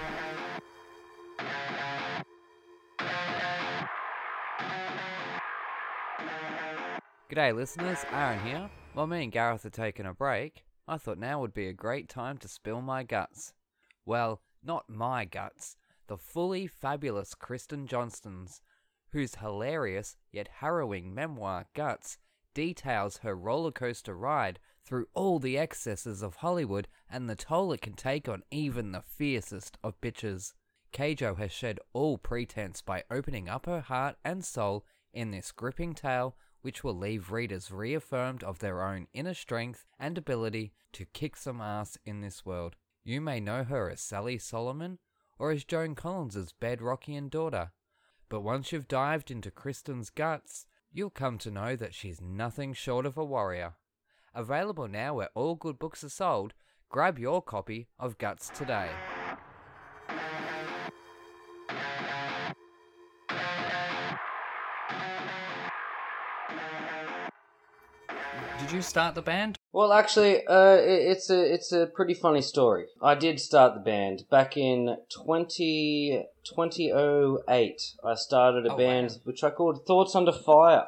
G'day listeners, Aaron here. While me and Gareth are taking a break, I thought now would be a great time to spill my guts. Well, not my guts, the fully fabulous Kristen Johnston's, whose hilarious yet harrowing memoir Guts details her rollercoaster ride through all the excesses of Hollywood and the toll it can take on even the fiercest of bitches. Keijo has shed all pretense by opening up her heart and soul in this gripping tale which will leave readers reaffirmed of their own inner strength and ability to kick some ass in this world. You may know her as Sally Solomon or as Joan Collins' bedrockian daughter, but once you've dived into Kristen's guts, you'll come to know that she's nothing short of a warrior. Available now where all good books are sold, grab your copy of Guts today. Did you start the band? Well, actually, uh, it- it's a it's a pretty funny story. I did start the band back in 20, 2008. I started a Oh, band wow. which I called Thoughts Under Fire,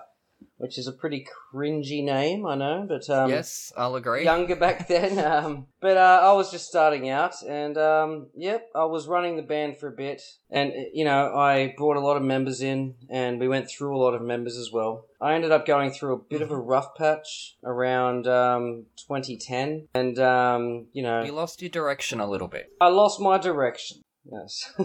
which is a pretty cringy name, I know, but um, yes, I'll agree. younger back then. Um, but uh, I was just starting out, and um, yep, I was running the band for a bit, and uh, you know, I brought a lot of members in, and we went through a lot of members as well. I ended up going through a bit of a rough patch around um, 2010, and um, you know, You lost your direction a little bit. I lost my direction. Yes.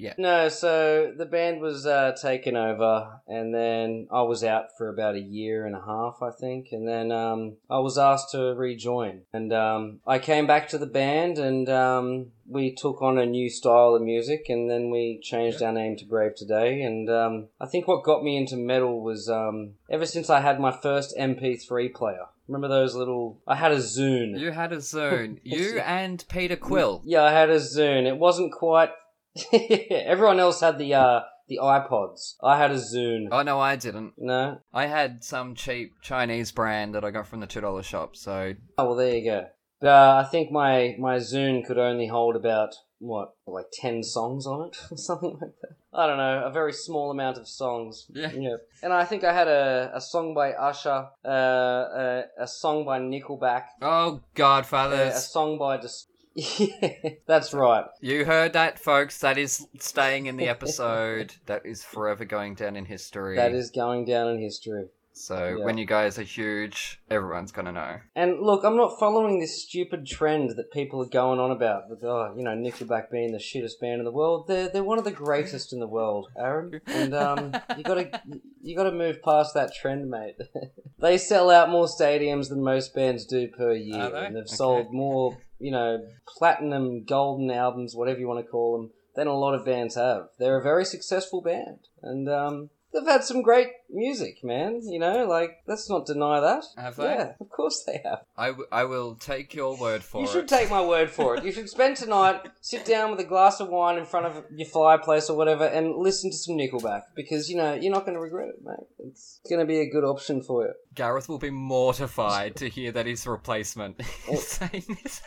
Yeah. No, so the band was uh, taken over, and then I was out for about a year and a half, I think, and then um, I was asked to rejoin, and um, I came back to the band, and um, we took on a new style of music, and then we changed our name to Brave Today, and um, I think what got me into metal was um, ever since I had my first MP3 player. Remember those little? I had a Zune. You had a Zune. you and Peter Quill. Yeah, I had a Zune. It wasn't quite. Everyone else had the uh the iPods. I had a Zune. Oh no, I didn't. No. I had some cheap Chinese brand that I got from the two dollar shop. So Oh well, there you go. But, uh, I think my my Zune could only hold about what like ten songs on it or something like that. I don't know, a very small amount of songs. Yeah. Yeah. And I think I had a, a song by Usher, uh, a, a song by Nickelback, oh godfather a Godfathers, song by Dis- Yeah, that's right. you heard that, folks. That is staying in the episode. that is forever going down in history. That is going down in history. So Yeah. when you guys are huge, everyone's gonna know. And look, I'm not following this stupid trend that people are going on about with, oh, you know, Nickelback being the shittest band in the world. They're they're one of the greatest in the world, Aaron. And um, you gotta you gotta move past that trend, mate. they sell out more stadiums than most bands do per year, Are they? and they've Okay. sold more, you know, platinum, golden albums, whatever you want to call them, than a lot of bands have. They're a very successful band, and um. They've had some great music, man. You know, like let's not deny that. Have they? Yeah, of course they have. I, w- I will take your word for You it. You should take my word for it. You should spend tonight, sit down with a glass of wine in front of your fireplace or whatever, and listen to some Nickelback because you know you're not going to regret it, mate. It's going to be a good option for you. Gareth will be mortified to hear that his replacement is saying this.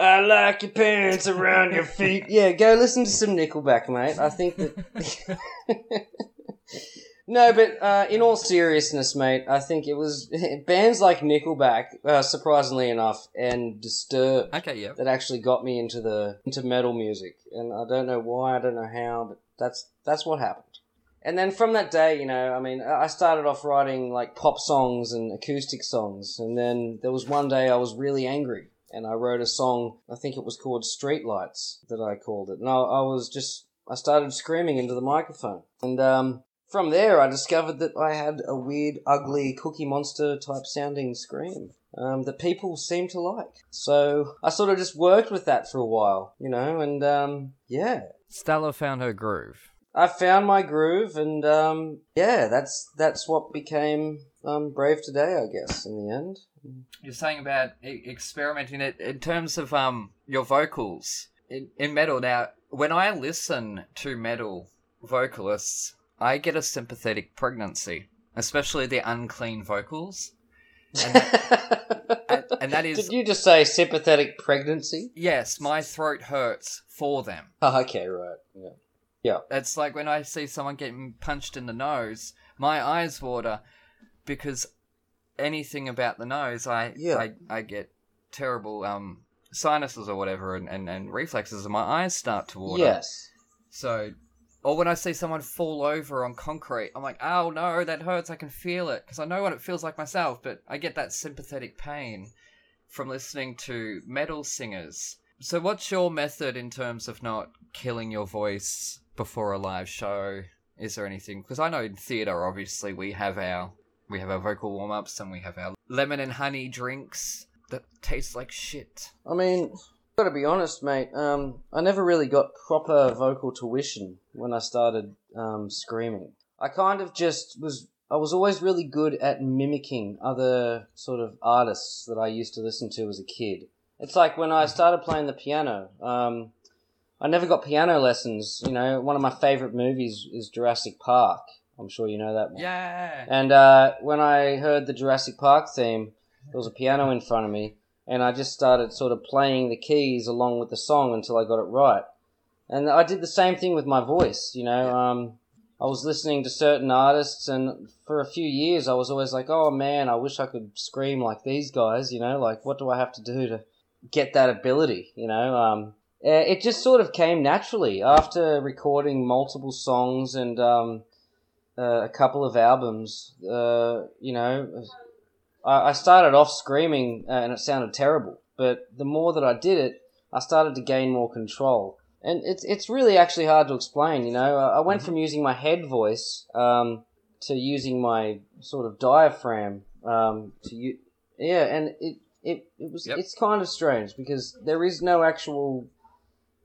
I like your pants around your feet. Yeah, go listen to some Nickelback, mate. I think that. no, but uh, in all seriousness, mate, I think it was bands like Nickelback, uh, surprisingly enough, and Disturbed. Okay, yeah. that actually got me into the into metal music, and I don't know why, I don't know how, but that's that's what happened. And then from that day, you know, I mean, I started off writing like pop songs and acoustic songs, and then there was one day I was really angry, and I wrote a song. I think it was called Streetlights that I called it, and I, I was just I started screaming into the microphone, and um, from there I discovered that I had a weird, ugly Cookie Monster type sounding scream um, that people seem to like. So I sort of just worked with that for a while, you know, and um, yeah. Stella found her groove. I found my groove, and um, yeah, that's that's what became um, Brave today, I guess. In the end, You're saying about e- experimenting it in terms of um your vocals in, in metal. Now, when I listen to metal vocalists, I get a sympathetic pregnancy, especially the unclean vocals. And that, and, and that is Did you just say sympathetic pregnancy? yes, my throat hurts for them. Oh, okay, right. Yeah. It's like when I see someone getting punched in the nose, my eyes water because anything about the nose, I Yeah. I, I get terrible um sinuses or whatever, and, and, and reflexes, and my eyes start to water. Yes. So, or when I see someone fall over on concrete, I'm like, oh no, that hurts. I can feel it because I know what it feels like myself, but I get that sympathetic pain from listening to metal singers. So, what's your method in terms of not killing your voice before a live show? Is there anything? Because I know in theatre, obviously, we have our we have our vocal warm ups and we have our lemon and honey drinks that taste like shit. I mean, gotta be honest, mate. Um, I never really got proper vocal tuition when I started um, screaming. I kind of just was. I was always really good at mimicking other sort of artists that I used to listen to as a kid. It's like when I started playing the piano. Um, I never got piano lessons. You know, one of my favorite movies is Jurassic Park. I'm sure you know that one. Yeah. And uh, when I heard the Jurassic Park theme, there was a piano in front of me, and I just started sort of playing the keys along with the song until I got it right. And I did the same thing with my voice, you know. Um, I was listening to certain artists, and for a few years, I was always like, "Oh man, I wish I could scream like these guys," you know. Like, what do I have to do to get that ability, you know? Um, eh, it just sort of came naturally after recording multiple songs and um, uh, a couple of albums. Uh, you know, I, I started off screaming uh, and it sounded terrible, but the more that I did it, I started to gain more control. And it's it's really actually hard to explain. You know, I I went from using my head voice um, to using my sort of diaphragm um, to you, yeah, and it it, it was Yep. it's kind of strange because there is no actual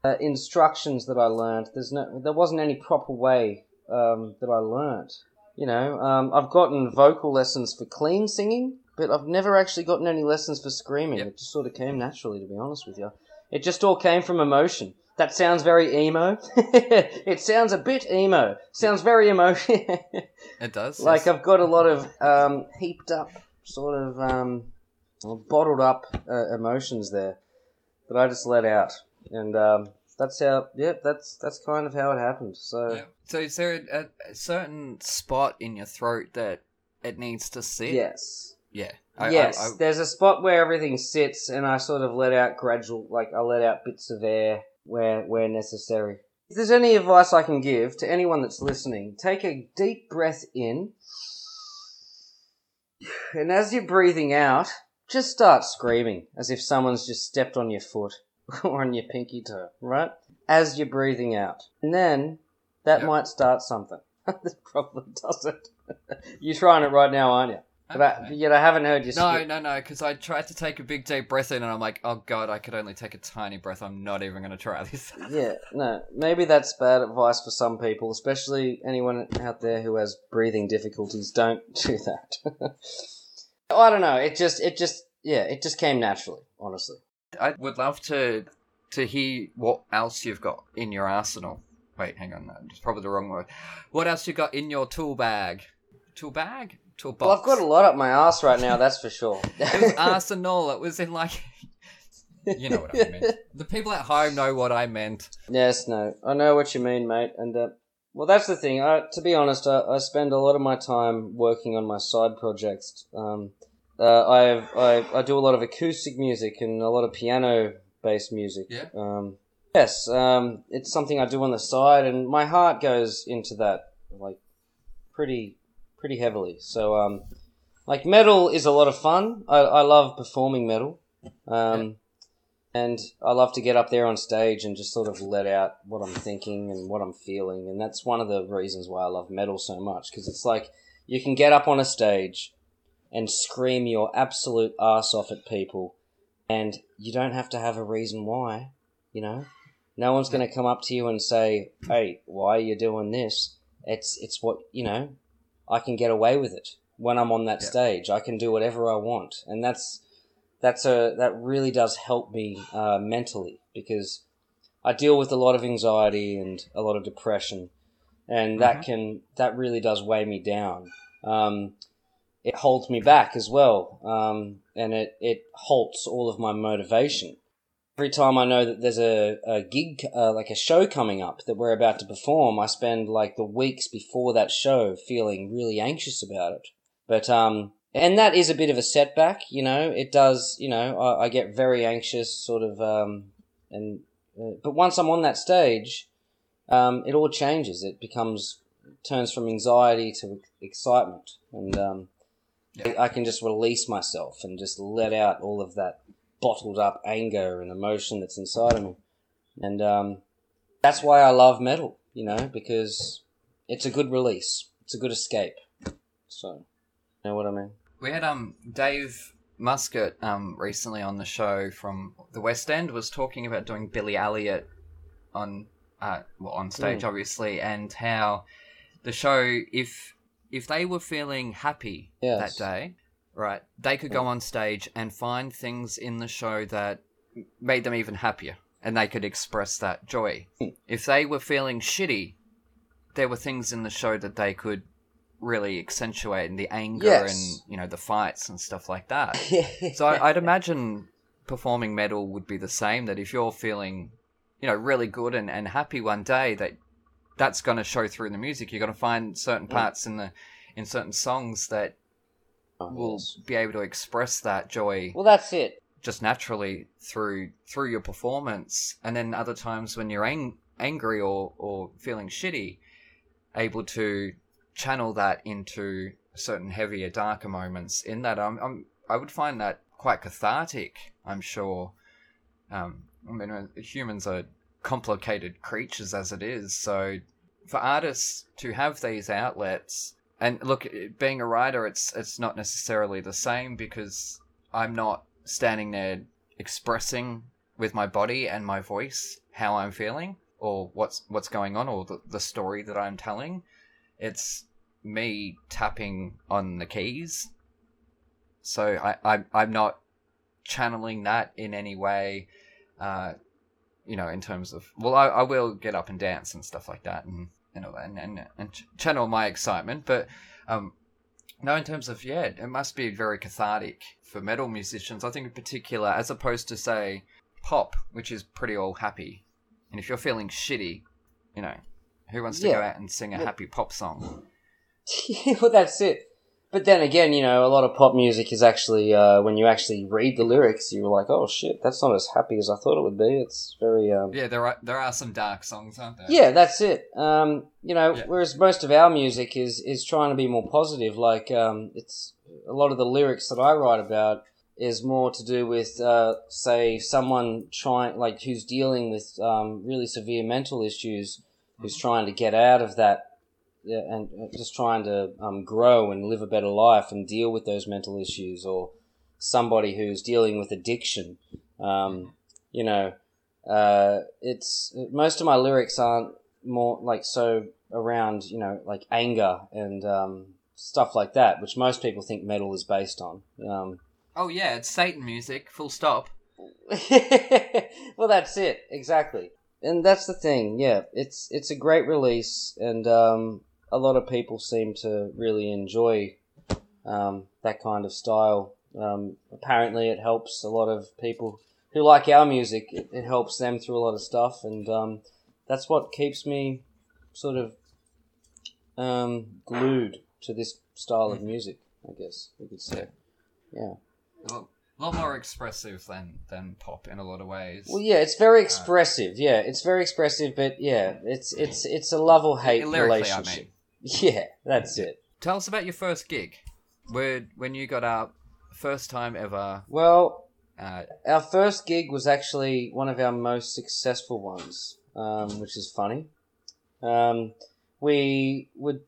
uh, instructions that I learned. There's no there wasn't any proper way um, that I learnt. You know, um, I've gotten vocal lessons for clean singing, but I've never actually gotten any lessons for screaming. Yep. It just sort of came naturally, to be honest with you. It just all came from emotion. That sounds very emo. it sounds a bit emo. Sounds very emo. It does. like yes. I've got a lot of um, heaped up, sort of um, bottled up uh, emotions there that I just let out, and um, that's how. Yep, that's that's kind of how it happened. So Yeah. So is there a, a certain spot in your throat that it needs to sit? yes, Yeah. I- I- yes. I- There's a spot where everything sits, and I sort of let out gradual, like I let out bits of air where where necessary. If there's any advice I can give to anyone that's listening, take a deep breath in, and as you're breathing out, just start screaming as if someone's just stepped on your foot or on your pinky toe, right? As you're breathing out, and then that Yep. might start something. that probably doesn't. you're trying it right now, aren't you? But I, yet I haven't heard you. No, skip. no, no, because I tried to take a big deep breath in and I'm like, oh god, I could only take a tiny breath. I'm not even going to try this. Yeah, no. Maybe that's bad advice for some people, especially anyone out there who has breathing difficulties. Don't do that. I don't know. It just, it just, yeah, it just came naturally. Honestly. I would love to to hear what else you've got in your arsenal. Wait, hang on, that's probably the wrong word. What else you got in your tool bag? Tool bag? Tool box? Well, I've got a lot up my ass right now. That's for sure. It was arsenal. It was in like. You know what I meant. The people at home know what I meant. Yes, no, I know what you mean, mate. And uh, well, that's the thing. I, to be honest, I, I spend a lot of my time working on my side projects. Um, uh, I have I, I do a lot of acoustic music and a lot of piano based music. Yeah. Um, yes, um, it's something I do on the side, and my heart goes into that like pretty pretty heavily. So um, like metal is a lot of fun. I, I love performing metal. Um, and I love to get up there on stage and just sort of let out what I'm thinking and what I'm feeling, and that's one of the reasons why I love metal so much because it's like you can get up on a stage and scream your absolute ass off at people, and you don't have to have a reason why, you know. No one's going to come up to you and say, "Hey, why are you doing this?" It's it's what you know. I can get away with it when I'm on that Yeah. stage. I can do whatever I want, and that's that's a that really does help me uh, mentally because I deal with a lot of anxiety and a lot of depression, and that can that really does weigh me down. Um, it holds me back as well, um, and it it halts all of my motivation. Every time I know that there's a, a gig, uh, like a show coming up that we're about to perform, I spend like the weeks before that show feeling really anxious about it. But um, and that is a bit of a setback, you know. It does, you know. I, I get very anxious, sort of, um, and uh, but once I'm on that stage, um, it all changes. It becomes turns from anxiety to excitement, and um, I, I can just release myself and just let out all of that bottled up anger and emotion that's inside of me, and um, that's why I love metal. You know, because it's a good release. It's a good escape. So, you know what I mean? We had um Dave Muscat um recently on the show from the West End was talking about doing Billy Elliot on uh well on stage Mm. obviously and how the show if if they were feeling happy Yes. that day right they could go on stage and find things in the show that made them even happier and they could express that joy if they were feeling shitty there were things in the show that they could really accentuate and the anger Yes. and you know the fights and stuff like that so I, I'd imagine performing metal would be the same. That if you're feeling, you know, really good and, and happy one day, that that's going to show through in the music. You're going to find certain mm. parts in the in certain songs that will Yes. be able to express that joy Well, that's it. just naturally through through your performance. And then other times when you're ang- angry or or feeling shitty, able to channel that into certain heavier, darker moments. In that, I'm, I'm I would find that quite cathartic. I'm sure. Um, I mean, uh, humans are complicated creatures as it is, so for artists to have these outlets and look, being a writer, it's it's not necessarily the same because I'm not standing there expressing with my body and my voice how I'm feeling or what's what's going on or the, the story that I'm telling. It's me tapping on the keys. So I, I I'm not channeling that in any way. Uh, you know, in terms of well, I, I will get up and dance and stuff like that, and you know, and and, and ch- channel my excitement. But um, no, in terms of yeah, it must be very cathartic for metal musicians. I think in particular, as opposed to say pop, which is pretty all happy. And if you're feeling shitty, you know, who wants to go out and sing a Well- happy pop song? well, that's it. But then again, you know, a lot of pop music is actually uh, when you actually read the lyrics, you're like, oh shit, that's not as happy as I thought it would be. It's very um, Yeah, there are there are some dark songs, aren't there? Yeah, that's it. Um, you know, Yeah. whereas most of our music is is trying to be more positive. Like, um, it's a lot of the lyrics that I write about is more to do with, uh, say, someone trying, like, who's dealing with um, really severe mental issues, who's trying to get out of that. Yeah, and uh, just trying to um, grow and live a better life and deal with those mental issues, or somebody who's dealing with addiction. Um, you know, uh, it's most of my lyrics aren't more like so around you know like anger and um, stuff like that, which most people think metal is based on. Um, Oh yeah, it's Satan music. Full stop. well, that's it exactly, and that's the thing. Yeah, it's it's a great release, and um, a lot of people seem to really enjoy um, that kind of style. Um, apparently, it helps a lot of people who like our music. It, it helps them through a lot of stuff, and um, that's what keeps me sort of um, glued to this style of music. I guess you could say. Yeah. Well, A lot more expressive than than pop in a lot of ways. Well, yeah, it's very expressive. Yeah, it's very expressive, but yeah, it's it's it's a love or hate Lyrically, I relationship. mean. Yeah, that's it. Tell us about your first gig. Where when you got up, first time ever. Well, Uh, our first gig was actually one of our most successful ones, um, which is funny. Um, we would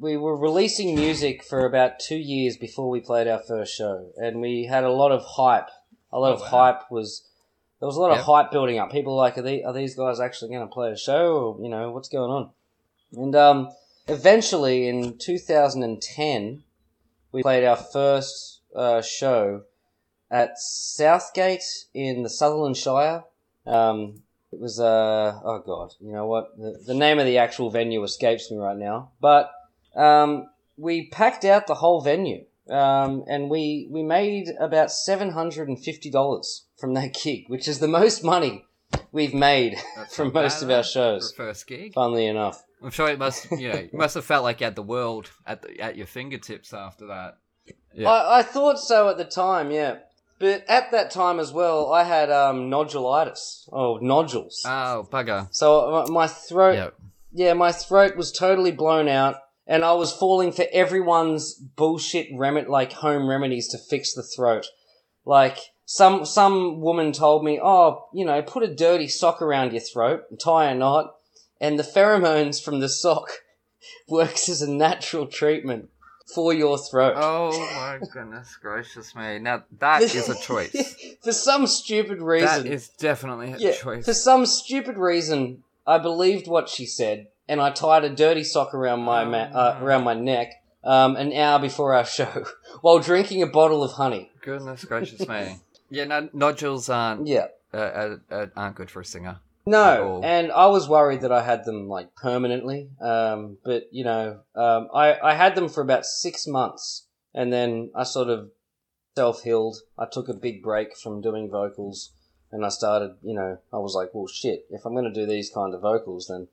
we were releasing music for about two years before we played our first show, and we had a lot of hype. A lot Oh, of wow. hype was there was a lot Yep. of hype building up. People were like, are, they, are these guys actually going to play a show, or you know, what's going on? And um, eventually, in 2010, we played our first uh, show at Southgate in the Sutherland Shire. Um, it was uh oh god, you know what? The, the name of the actual venue escapes me right now, but um, we packed out the whole venue, um, and we we made about seven hundred and fifty dollars from that gig, which is the most money we've made That's from most bad, of our shows. first gig. Funnily enough, I'm sure it must, you know, you must have felt like you had the world at the, at your fingertips after that. Yeah. I, I thought so at the time, yeah. But at that time as well, I had um, nodulitis, oh nodules. Oh, bugger. so my, my throat, Yeah. yeah, my throat was totally blown out, and I was falling for everyone's bullshit remedy, like home remedies to fix the throat. Like some some woman told me, oh, you know, put a dirty sock around your throat, and tie a knot, and the pheromones from the sock works as a natural treatment for your throat. Oh my goodness gracious me. Now, that is a choice. for some stupid reason. That is definitely a yeah, choice. for some stupid reason, I believed what she said, and I tied a dirty sock around my ma- Oh, uh, around my neck um, an hour before our show, while drinking a bottle of honey. Goodness gracious me. Yeah, no, nodules aren't Yeah, uh, uh, uh, aren't good for a singer. No, and I was worried that I had them like permanently. Um, but you know, um, I I had them for about six months, and then I sort of self healed. I took a big break from doing vocals, and I started. You know, I was like, well, shit. If I'm going to do these kind of vocals, then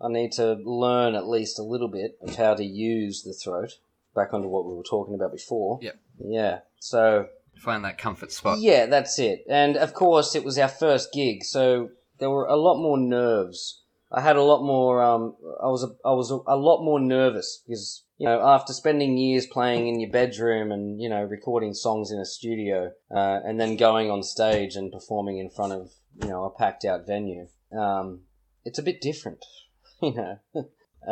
I need to learn at least a little bit of how to use the throat. Back onto what we were talking about before. Yep. Yeah. So Find that comfort spot. yeah, that's it. And of course, it was our first gig, so there were a lot more nerves. I had a lot more. Um, I was a, I was a, a lot more nervous because you know after spending years playing in your bedroom and you know recording songs in a studio, uh, and then going on stage and performing in front of you know a packed out venue, um, it's a bit different, you know.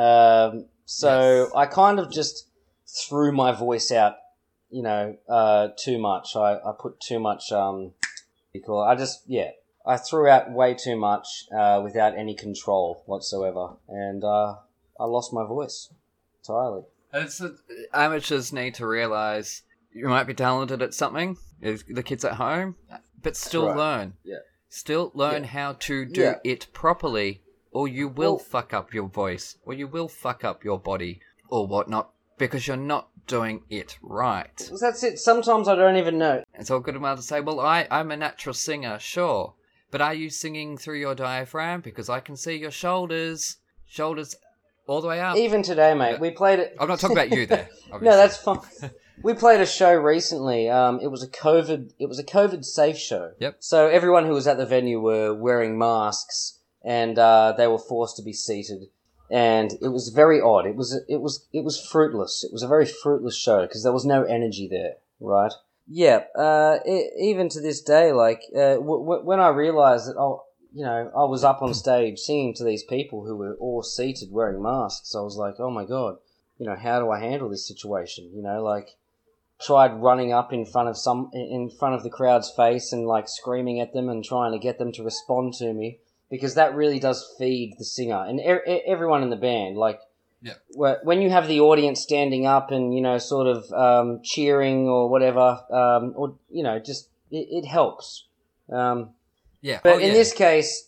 um, so Yes. I kind of just threw my voice out you know, uh, too much. I, I put too much, um, what do you call it? I just, yeah, I threw out way too much, uh, without any control whatsoever. And, uh, I lost my voice entirely. It's uh, amateurs need to realize you might be talented at something. The kids at home, but still right. learn. Yeah. Still learn Yeah. how to do Yeah. it properly, or you will Well- fuck up your voice, or you will fuck up your body, or whatnot, because you're not doing it right. That's it. Sometimes I don't even know. It's all good and well to say, well, I, I'm a natural singer, sure. But are you singing through your diaphragm? Because I can see your shoulders, shoulders all the way up. Even today, mate, we played it. I'm not talking about you there. no, that's fine. We played a show recently. Um, it was a COVID. It was a COVID safe show. Yep. So everyone who was at the venue were wearing masks, and uh, they were forced to be seated. And it was very odd. It was it was it was fruitless. It was a very fruitless show because there was no energy there, right? Yeah. Uh, e even to this day, like uh, w- w- when I realized that, oh, you know, I was up on stage singing to these people who were all seated wearing masks. I was like, oh my god, you know, how do I handle this situation? You know, like tried running up in front of some in front of the crowd's face and like screaming at them and trying to get them to respond to me because that really does feed the singer and everyone in the band like Yeah. when you have the audience standing up and you know sort of um, cheering or whatever um, or you know just it, it helps um, Yeah. but oh, in yeah. this case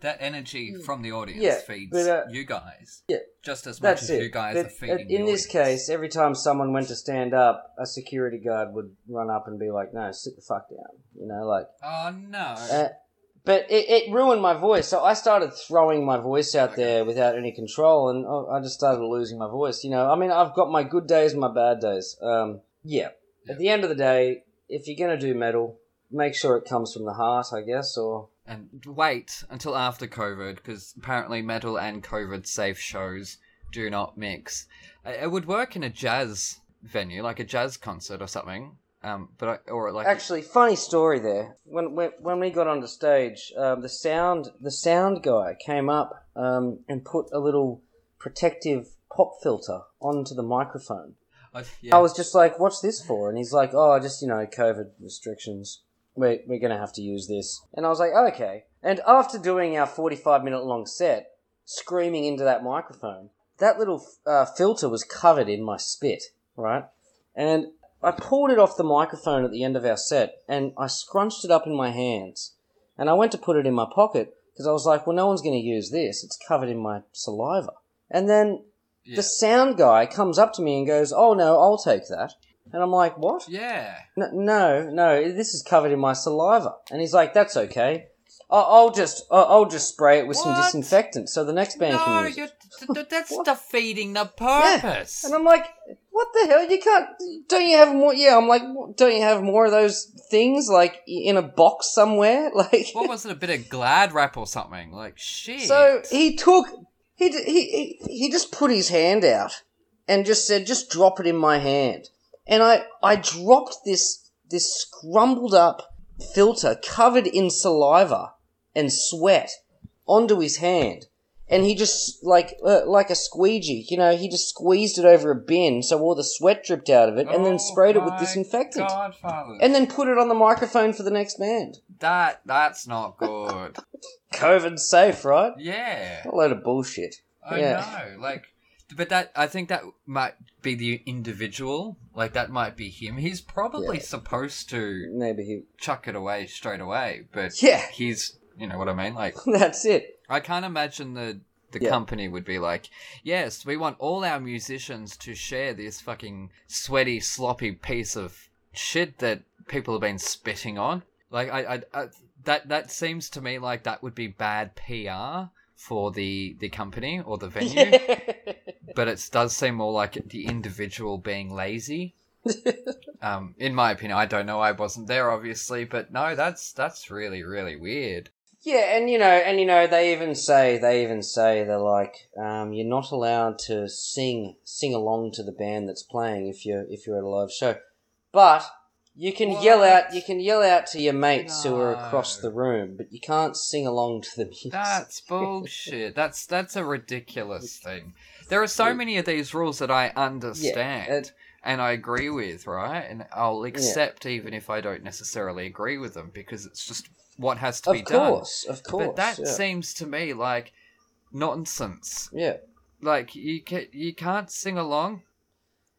that energy from the audience Yeah, feeds but, uh, you guys. yeah, Just as much as it. you guys But, are feeding in this audience. case, every time someone went to stand up, a security guard would run up and be like, "No, sit the fuck down," you know, like. Oh no. Uh, but it, it ruined my voice, so I started throwing my voice out there without any control, and I just started losing my voice. You know, I mean, I've got my good days and my bad days. Um, yeah. At the end of the day, if you're gonna do metal, make sure it comes from the heart, I guess, or and wait until after COVID, because apparently metal and COVID safe shows do not mix. It would work in a jazz venue, like a jazz concert or something. Um, but I, or like Actually, funny story there. When when, when we got onto stage, um, the sound the sound guy came up um, and put a little protective pop filter onto the microphone. I, yeah. I was just like, "What's this for?" And he's like, "Oh, just you know, COVID restrictions." we're, we're going to have to use this. And I was like, okay. And after doing our 45 minute long set, screaming into that microphone, that little uh, filter was covered in my spit, right? And I pulled it off the microphone at the end of our set and I scrunched it up in my hands. And I went to put it in my pocket because I was like, well, no one's going to use this. It's covered in my saliva. And then Yeah. the sound guy comes up to me and goes, oh, no, I'll take that. And I'm like, what? Yeah. No, no, no, this is covered in my saliva. And he's like, that's okay. I'll, I'll just, I'll, I'll just spray it with some disinfectant so the next band No, can use you're, it. th- th- that's defeating the purpose. Yeah. purpose. And I'm like, what the hell? You can't, don't you have more? Yeah, I'm like, don't you have more of those things, like, in a box somewhere? Like, what was it? A bit of Glad wrap or something? Like shit. So he took he, he he he just put his hand out and just said, "Just drop it in my hand." And I I dropped this this scrumbled up filter covered in saliva and sweat onto his hand. And he just like uh, like a squeegee, you know, he just squeezed it over a bin so all the sweat dripped out of it, and then Oh sprayed it with disinfectant, Godfather. and then put it on the microphone for the next band. that that's not good. COVID safe, right? yeah. A load of bullshit. I Yeah. know. Like but that I think that might be the individual. Like that might be him. He's probably Yeah. supposed to Maybe he. chuck it away straight away, but Yeah. he's you know what I mean? Like That's it. I can't imagine the the Yeah. company would be like, yes, we want all our musicians to share this fucking sweaty, sloppy piece of shit that people have been spitting on. Like, I, I, I that that seems to me like that would be bad PR for the the company or the venue. But it does seem more like the individual being lazy. um, in my opinion, I don't know. I wasn't there, obviously, but no, that's that's really really weird. Yeah, and you know, and you know, they even say they even say they're like, um, you're not allowed to sing sing along to the band that's playing if you're if you're at a live show, but you can yell out you can yell out to your mates who are across the room, but you can't sing along to the music. That's bullshit. That's that's a ridiculous thing. There are so many of these rules that I understand it- and I agree with, right? And I'll accept even if I don't necessarily agree with them because it's just what has to be done. of done. course, of course. But that yeah. seems to me like nonsense. yeah, Like you can you can't sing along.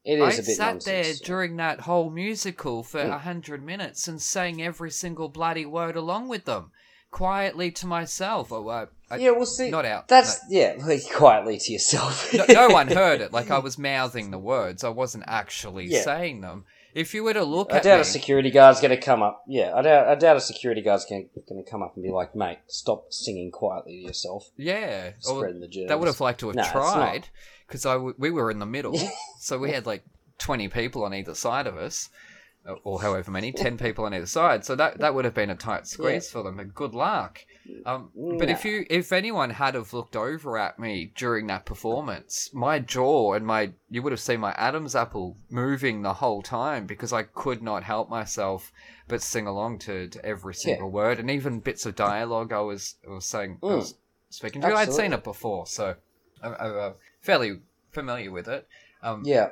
it I bit sat nonsense. there during that whole musical for a Mm. hundred minutes and sang every single bloody word along with them, quietly to myself. Oh, I, I, yeah, we'll see. not out. That's yeah, like, quietly to yourself. no, no one heard it. Like I was mouthing the words. I wasn't actually Yeah. saying them. If you were to look I doubt me, a security guard's going to come up. Yeah, I doubt. I doubt a security guard's going to come up and be like, "Mate, stop singing quietly to yourself, yeah, spreading the germs." they would have liked to have No, tried because I w- we were in the middle, so we had like twenty people on either side of us, or- however many, ten people on either side. So that that would have been a tight squeeze for them. And good luck. Um, but if you if anyone had have looked over at me during that performance, my jaw and my you would have seen my Adam's apple moving the whole time because I could not help myself but sing along to, to every single word and even bits of dialogue I was I was saying I Mm. was speaking to. I'd seen it before, so I'm, I'm uh, fairly familiar with it. Um, Yeah,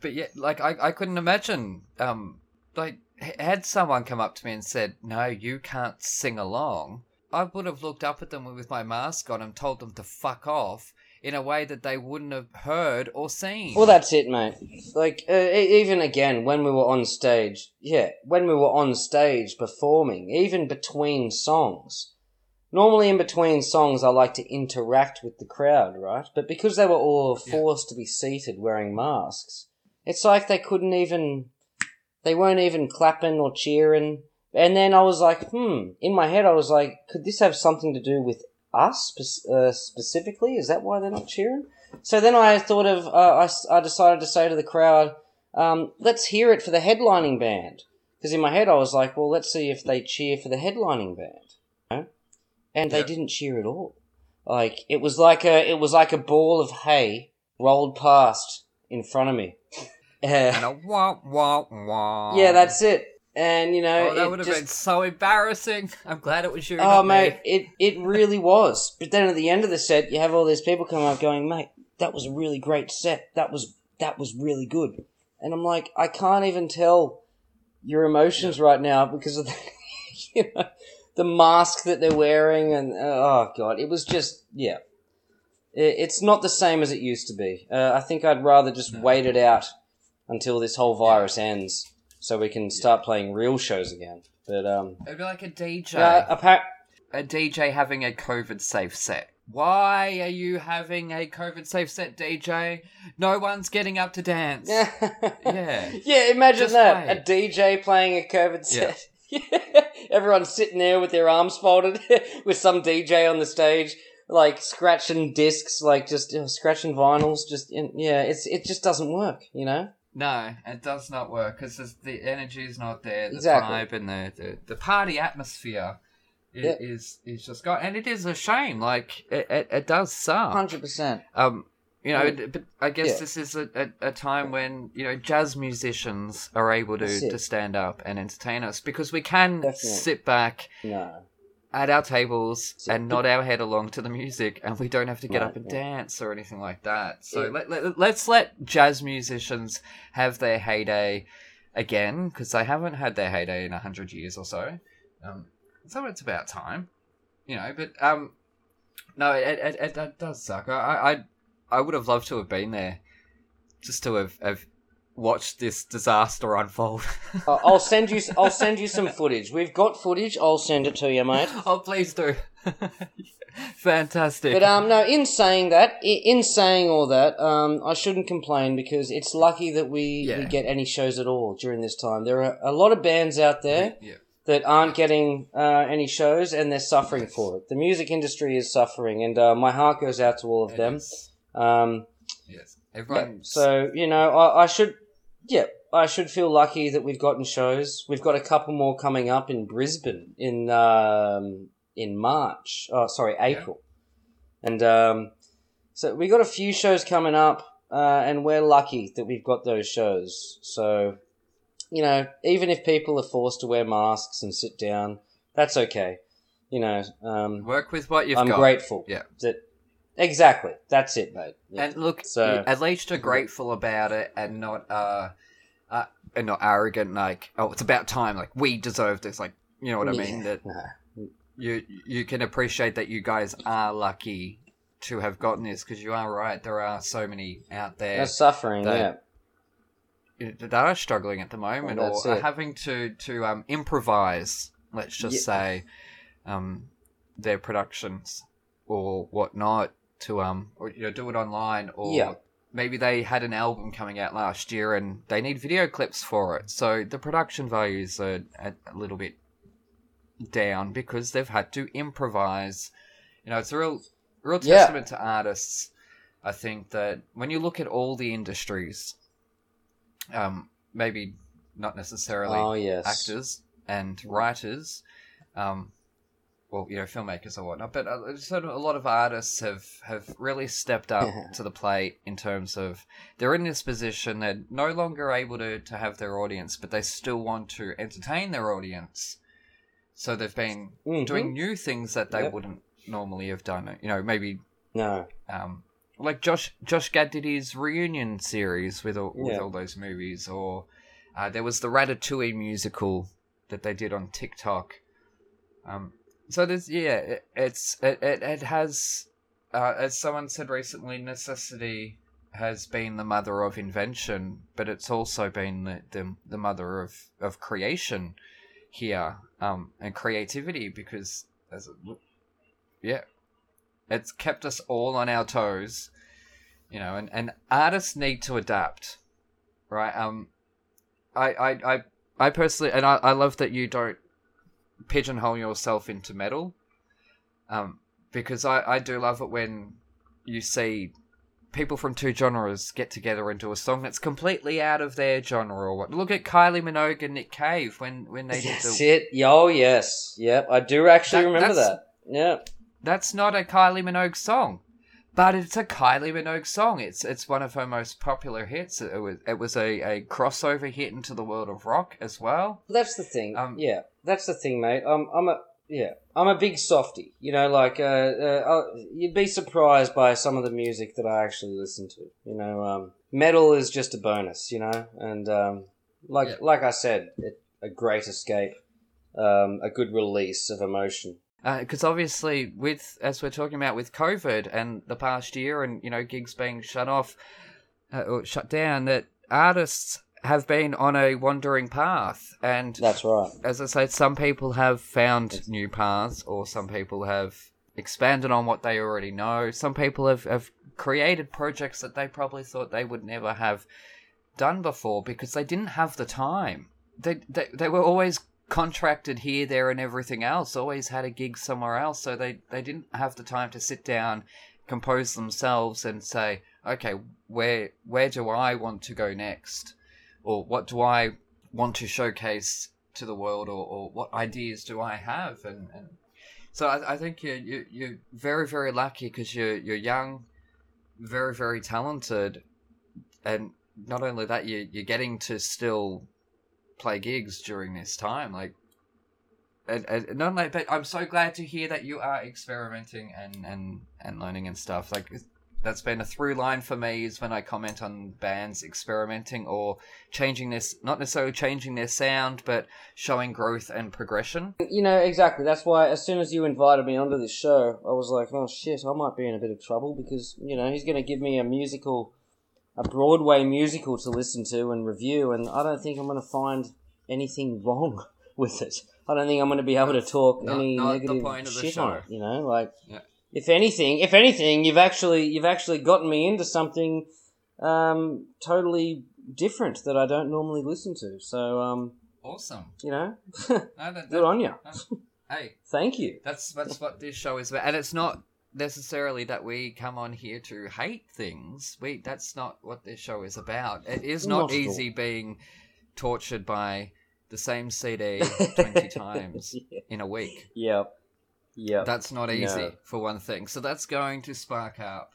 but yeah, like I, I couldn't imagine, um, like had someone come up to me and said, "No, you can't sing along," I would have looked up at them with my mask on and told them to fuck off in a way that they wouldn't have heard or seen. well, that's it, mate. Like uh, even again when we were on stage, yeah, when we were on stage performing, even between songs. Normally, in between songs, I like to interact with the crowd, right? But because they were all Yeah. forced to be seated wearing masks, it's like they couldn't even. They weren't even clapping or cheering. And then I was like, hmm. In my head, I was like, could this have something to do with us uh, specifically? Is that why they're not cheering? So then I thought of. Uh, I, I decided to say to the crowd, um, let's hear it for the headlining band. Because in my head, I was like, well, let's see if they cheer for the headlining band. You know? And they didn't cheer at all. Like it was like a it was like a ball of hay rolled past in front of me. And a wah wah wah. yeah, that's it. And you know, Oh, that it would have just- been so embarrassing. I'm glad it was you. Oh, mate, me. it, it really was. But then at the end of the set, you have all these people come up going, mate, that was a really great set. That was that was really good. And I'm like, I can't even tell your emotions right now because of the, you know, the mask that they're wearing, and oh god, it was just yeah. It, it's not the same as it used to be. Uh, I think I'd rather just wait it out until this whole virus ends, so we can start playing real shows again. But um, It'd be like a DJ. uh, appa- a DJ having a COVID safe set. Why are you having a COVID safe set, DJ? No one's getting up to dance. yeah, Yeah. yeah. Imagine Just that. A DJ playing a COVID Yeah. set. Everyone's sitting there with their arms folded, with some DJ on the stage, like scratching discs, like just uh, scratching vinyls. Just yeah, it's it just doesn't work, you know. No, it does not work because the energy is not there. The Exactly. vibe and the, the, the party atmosphere i- Yeah. is is just gone, and it is a shame. Like it, it, it does suck. Hundred percent. Um, you know, but I guess Yeah. this is a, a, a time when you know jazz musicians are able to, to stand up and entertain us because we can Definitely. sit back No. At our tables and nod our head along to the music, and we don't have to get Right, up and right. dance or anything like that. So Yeah. let, let, let's let jazz musicians have their heyday again, because they haven't had their heyday in a hundred years or so. Um, so it's about time, you know. But um, no, it, it, it, it does suck. I, I I would have loved to have been there, just to have, have watched this disaster unfold. I'll send you. I'll send you some footage. We've got footage. I'll send it to you, mate. oh, please do. Fantastic. But um, no. In saying that, in saying all that, um, I shouldn't complain because it's lucky that we, we get any shows at all during this time. There are a lot of bands out there yeah. that aren't getting uh, any shows, and they're suffering for it. The music industry is suffering, and uh, my heart goes out to all of It them. Um, Yes. yeah, Everyone. so you know, I, I should, yeah, I should feel lucky that we've gotten shows. We've got a couple more coming up in Brisbane in um, in March. Oh, sorry, April, and um, so we got a few shows coming up, uh, and we're lucky that we've got those shows. So, you know, even if people are forced to wear masks and sit down, that's okay. You know, um, work with what you've I'm got. grateful. Yeah. that exactly. That's it, mate. Yeah. And look, So- at least you're grateful about it and not uh, uh and not arrogant like, oh, it's about time, like we deserve this, like you know what I mean? Yeah, That no. you you can appreciate that you guys are lucky to have gotten this because you are right. There are so many out there They're suffering, that- yeah. that are struggling at the moment Well, or are having to to um, improvise. Let's just Yeah. say um, their productions or whatnot to um or you know do it online or Yeah. maybe they had an album coming out last year and they need video clips for it. So the production values are a, a little bit down because they've had to improvise. You know, it's a real real Yeah. testament to artists. I think that when you look at all the industries, um, maybe not necessarily Oh, yes. actors and writers, um, well, you know, filmmakers or whatnot, but uh, sort of a lot of artists have, have really stepped up to the plate in terms of they're in this position, they're no longer able to, to have their audience, but they still want to entertain their audience. So they've been Mhm. doing new things that they Yep. wouldn't normally have done. You know, maybe No. um, like Josh Josh Gad did his reunion series with all, with Yeah. all those movies, or uh, there was the Ratatouille musical that they did on TikTok. Um, so there's yeah, it, it's it, it, it has uh, as someone said recently, necessity has been the mother of invention, but it's also been the the, the mother of, of creation here um, and creativity because as it, yeah it's kept us all on our toes you know and, and artists need to adapt right? Um I I I, I personally and I, I love that you don't pigeonhole yourself into metal um because I, I do love it when you see people from two genres get together do a song that's completely out of their genre or what look at Kylie Minogue and Nick Cave when when they did That's the it. Yeah, Oh, yes. Yep. I do actually That- remember that. Yeah. That's not a Kylie Minogue song, but it's a Kylie Minogue song. It's it's one of her most popular hits. It was it was a, a crossover hit into the world of rock as well. That's the thing. Um, yeah. That's the thing, mate. I'm, I'm a, yeah. I'm a big softy. You know, like, uh, uh, uh, you'd be surprised by some of the music that I actually listen to. You know, um, metal is just a bonus, you know, and, um, like, Yeah. like I said, it, a great escape. um, a good release of emotion. Because obviously with as we're talking about with covid and the past year and you know gigs being shut off uh, or shut down that artists have been on a wandering path. And That's right. as i say some people have found new paths or some people have expanded on what they already know. Some people have, have created projects that they probably thought they would never have done before because they didn't have the time. They, they, they were always contracted here, there, and everything else. Always had a gig somewhere else, so they they didn't have the time to sit down, compose themselves, and say, okay, where where do I want to go next, or what do I want to showcase to the world, or, or what ideas do I have, and, and so I, I think you're you, you're very very lucky because you're you're young, very very talented, and not only that you you're getting to still play gigs during this time. Like, and, and not but I'm so glad to hear that you are experimenting and and and learning and stuff. Like, that's been a through line for me is when I comment on bands experimenting or changing this, not necessarily changing their sound, but showing growth and progression. You know, exactly. That's why as soon as you invited me onto this show, I was like, oh shit, I might be in a bit of trouble because, you know, he's going to give me a musical, a Broadway musical to listen to and review, and I don't think I'm going to find anything wrong with it. I don't think I'm going to be able to talk Not- any not negative point of the shit on it, you know? Like, Yeah. if anything, if anything, you've actually, you've actually gotten me into something um, totally different that I don't normally listen to. So, um, Awesome. you know, No, that- good on you. Hey, Thank you. That's that's what this show is about, and it's not necessarily that we come on here to hate things. We that's not what this show is about. It is Not not, easy being tortured by the same CD twenty times Yeah. in a week. Yep. Yep. That's not easy No. for one thing. So that's going to spark up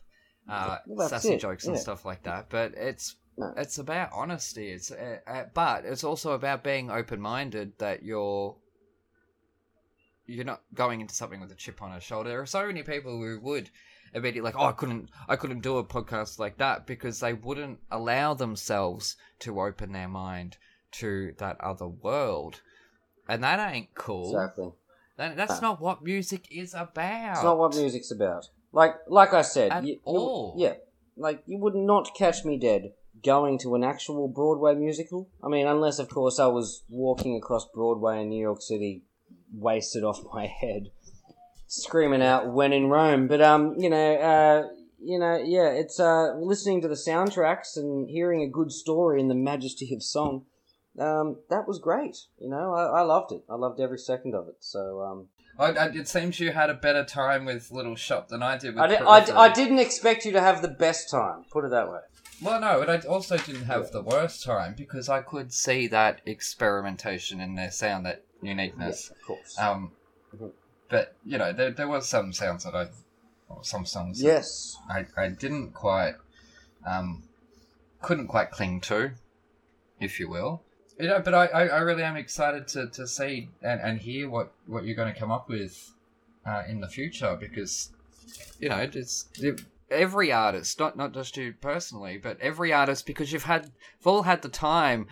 uh, Well, sassy it, jokes and yeah. stuff like that. But it's No. it's about honesty. It's uh, uh, but it's also about being open minded that you're you're not going into something with a chip on her shoulder. There are so many people who would immediately like, oh, I couldn't, I couldn't do a podcast like that because they wouldn't allow themselves to open their mind to that other world, and that ain't cool. Exactly. That, that's not what music is about. It's not what music's about. Like like I said, At you- all. yeah, like you would not catch me dead going to an actual Broadway musical. I mean, unless of course I was walking across Broadway in New York City, wasted off my head, screaming out "When in Rome." But um, you know, uh, you know, yeah, it's uh, listening to the soundtracks and hearing a good story in the majesty of song. Um, that was great. You know, I, I loved it. I loved every second of it. So um, I, I, it seems you had a better time with Little Shop than I did with I, di- I. I didn't expect you to have the best time. Put it that way. Well, no, but I also didn't have the worst time because I could see that experimentation in their sound, that uniqueness. of course. Um, Mhm. but you know, there there was some sounds that I, or some songs yes. I I didn't quite, um, couldn't quite cling to, if you will. You know, but I, I, I really am excited to, to see and, and hear what, what you're going to come up with uh, in the future because, you know, it's every artist, not not just you personally, but every artist because you've had you've all had the time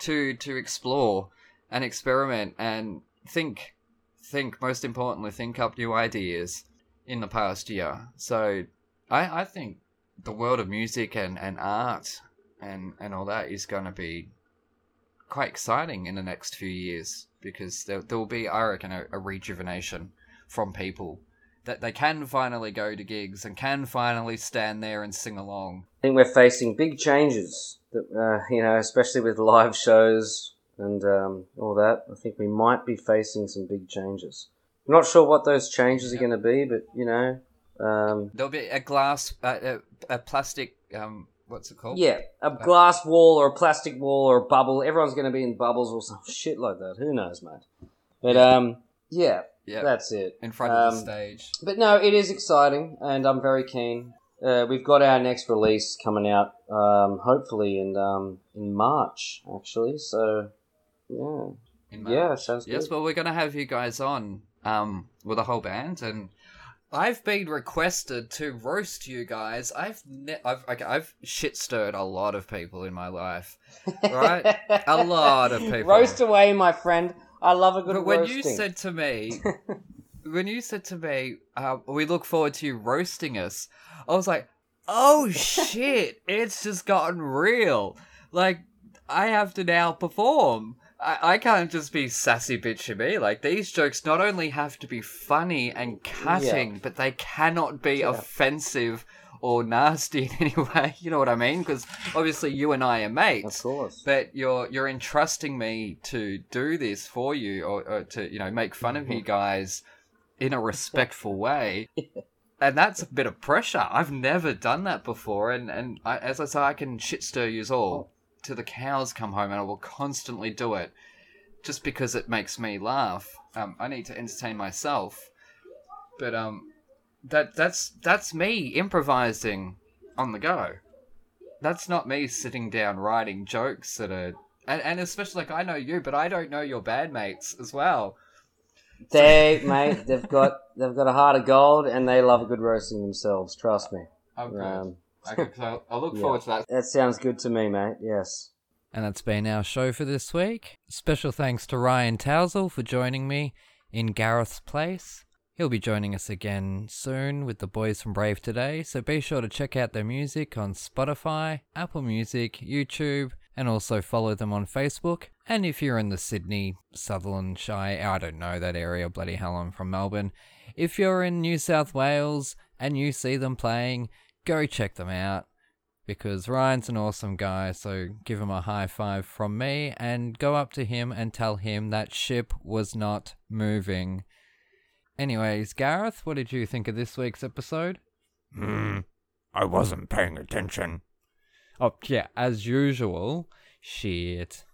to to explore and experiment and think think most importantly think up new ideas in the past year. So I I think the world of music and, and art and, and all that is going to be quite exciting in the next few years because there, there will be, I reckon, a, a rejuvenation from people that they can finally go to gigs and can finally stand there and sing along. I think we're facing big changes. That uh, you know, especially with live shows and um, all that. I think we might be facing some big changes. I'm not sure what those changes are going to be, but you know, um, There'll be a glass, uh, a, a plastic, um, what's it called? yeah, a glass wall or a plastic wall or a bubble. Everyone's going to be in bubbles or some shit like that. Who knows, mate? But um, yeah, Yeah, that's it. in front of the Um, stage. But no, it is exciting, and I'm very keen. Uh, we've got our next release coming out, um, hopefully in um, in March, actually. So, yeah, yeah, sounds Yes, good. well, we're going to have you guys on um, with a whole band, and I've been requested to roast you guys. I've ne- I've okay, I've shit stirred a lot of people in my life, right? a lot of people. Roast away, my friend. I love a good But when roasting. you said to me, when you said to me, uh, we look forward to you roasting us, I was like, oh shit, it's just gotten real. Like, I have to now perform. I, I can't just be sassy bitch me. Like, these jokes not only have to be funny and cutting, but they cannot be offensive or nasty in any way. You know what I mean? Because obviously you and I are mates of course. but you're you're entrusting me to do this for you or, or to you know make fun of you mm-hmm. guys in a respectful way. And that's a bit of pressure. I've never done that before. And and I, as i say i can shit stir you all oh. Till the cows come home and i will constantly do it just because it makes me laugh um, i need to entertain myself but um that that's that's me improvising on the go that's not me sitting down writing jokes that are and, and especially like I know you, but I don't know your bandmates as well. They, mate, they've got they've got a heart of gold, and they love a good roasting themselves. Trust me. Oh. Um, okay, I'll look yeah. forward to that. That sounds good to me, mate. Yes. And that's been our show for this week. Special thanks to Ryan Tousell for joining me in Gareth's place. He'll be joining us again soon with the boys from Brave Today, so be sure to check out their music on Spotify, Apple Music, YouTube, and also follow them on Facebook. And if you're in the Sydney, Sutherland Shire, I don't know that area, bloody hell, I'm from Melbourne. If you're in New South Wales and you see them playing, go check them out because Ryan's an awesome guy, so give him a high five from me and go up to him and tell him that ship was not moving. Anyways, Gareth, what did you think of this week's episode? Hmm. I wasn't paying attention. Oh, yeah, as usual. Shit.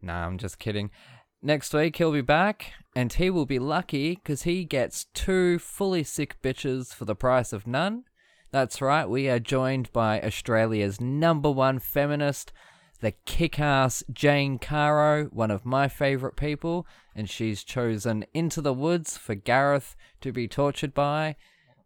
Nah, I'm just kidding. Next week he'll be back, and he will be lucky because he gets two fully sick bitches for the price of none. That's right, we are joined by Australia's number one feminist, the kick ass Jane Caro, one of my favourite people, and she's chosen Into the Woods for Gareth to be tortured by.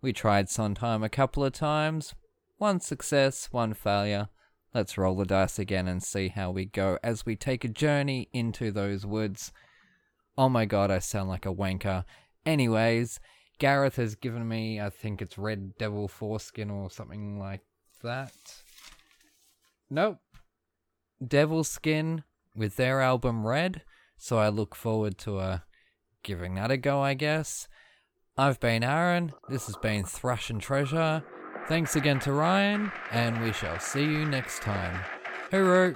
We tried Sondheim a couple of times. One success, one failure. Let's roll the dice again and see how we go as we take a journey into those woods. Oh my god, I sound like a wanker. Anyways, Gareth has given me, I think it's Red Devil Foreskin or something like that. Nope. Devilskin with their album Red, so I look forward to uh, giving that a go, I guess. I've been Aaron, this has been Thrush and Treasure. Thanks again to Ryan, and we shall see you next time. Hooroo!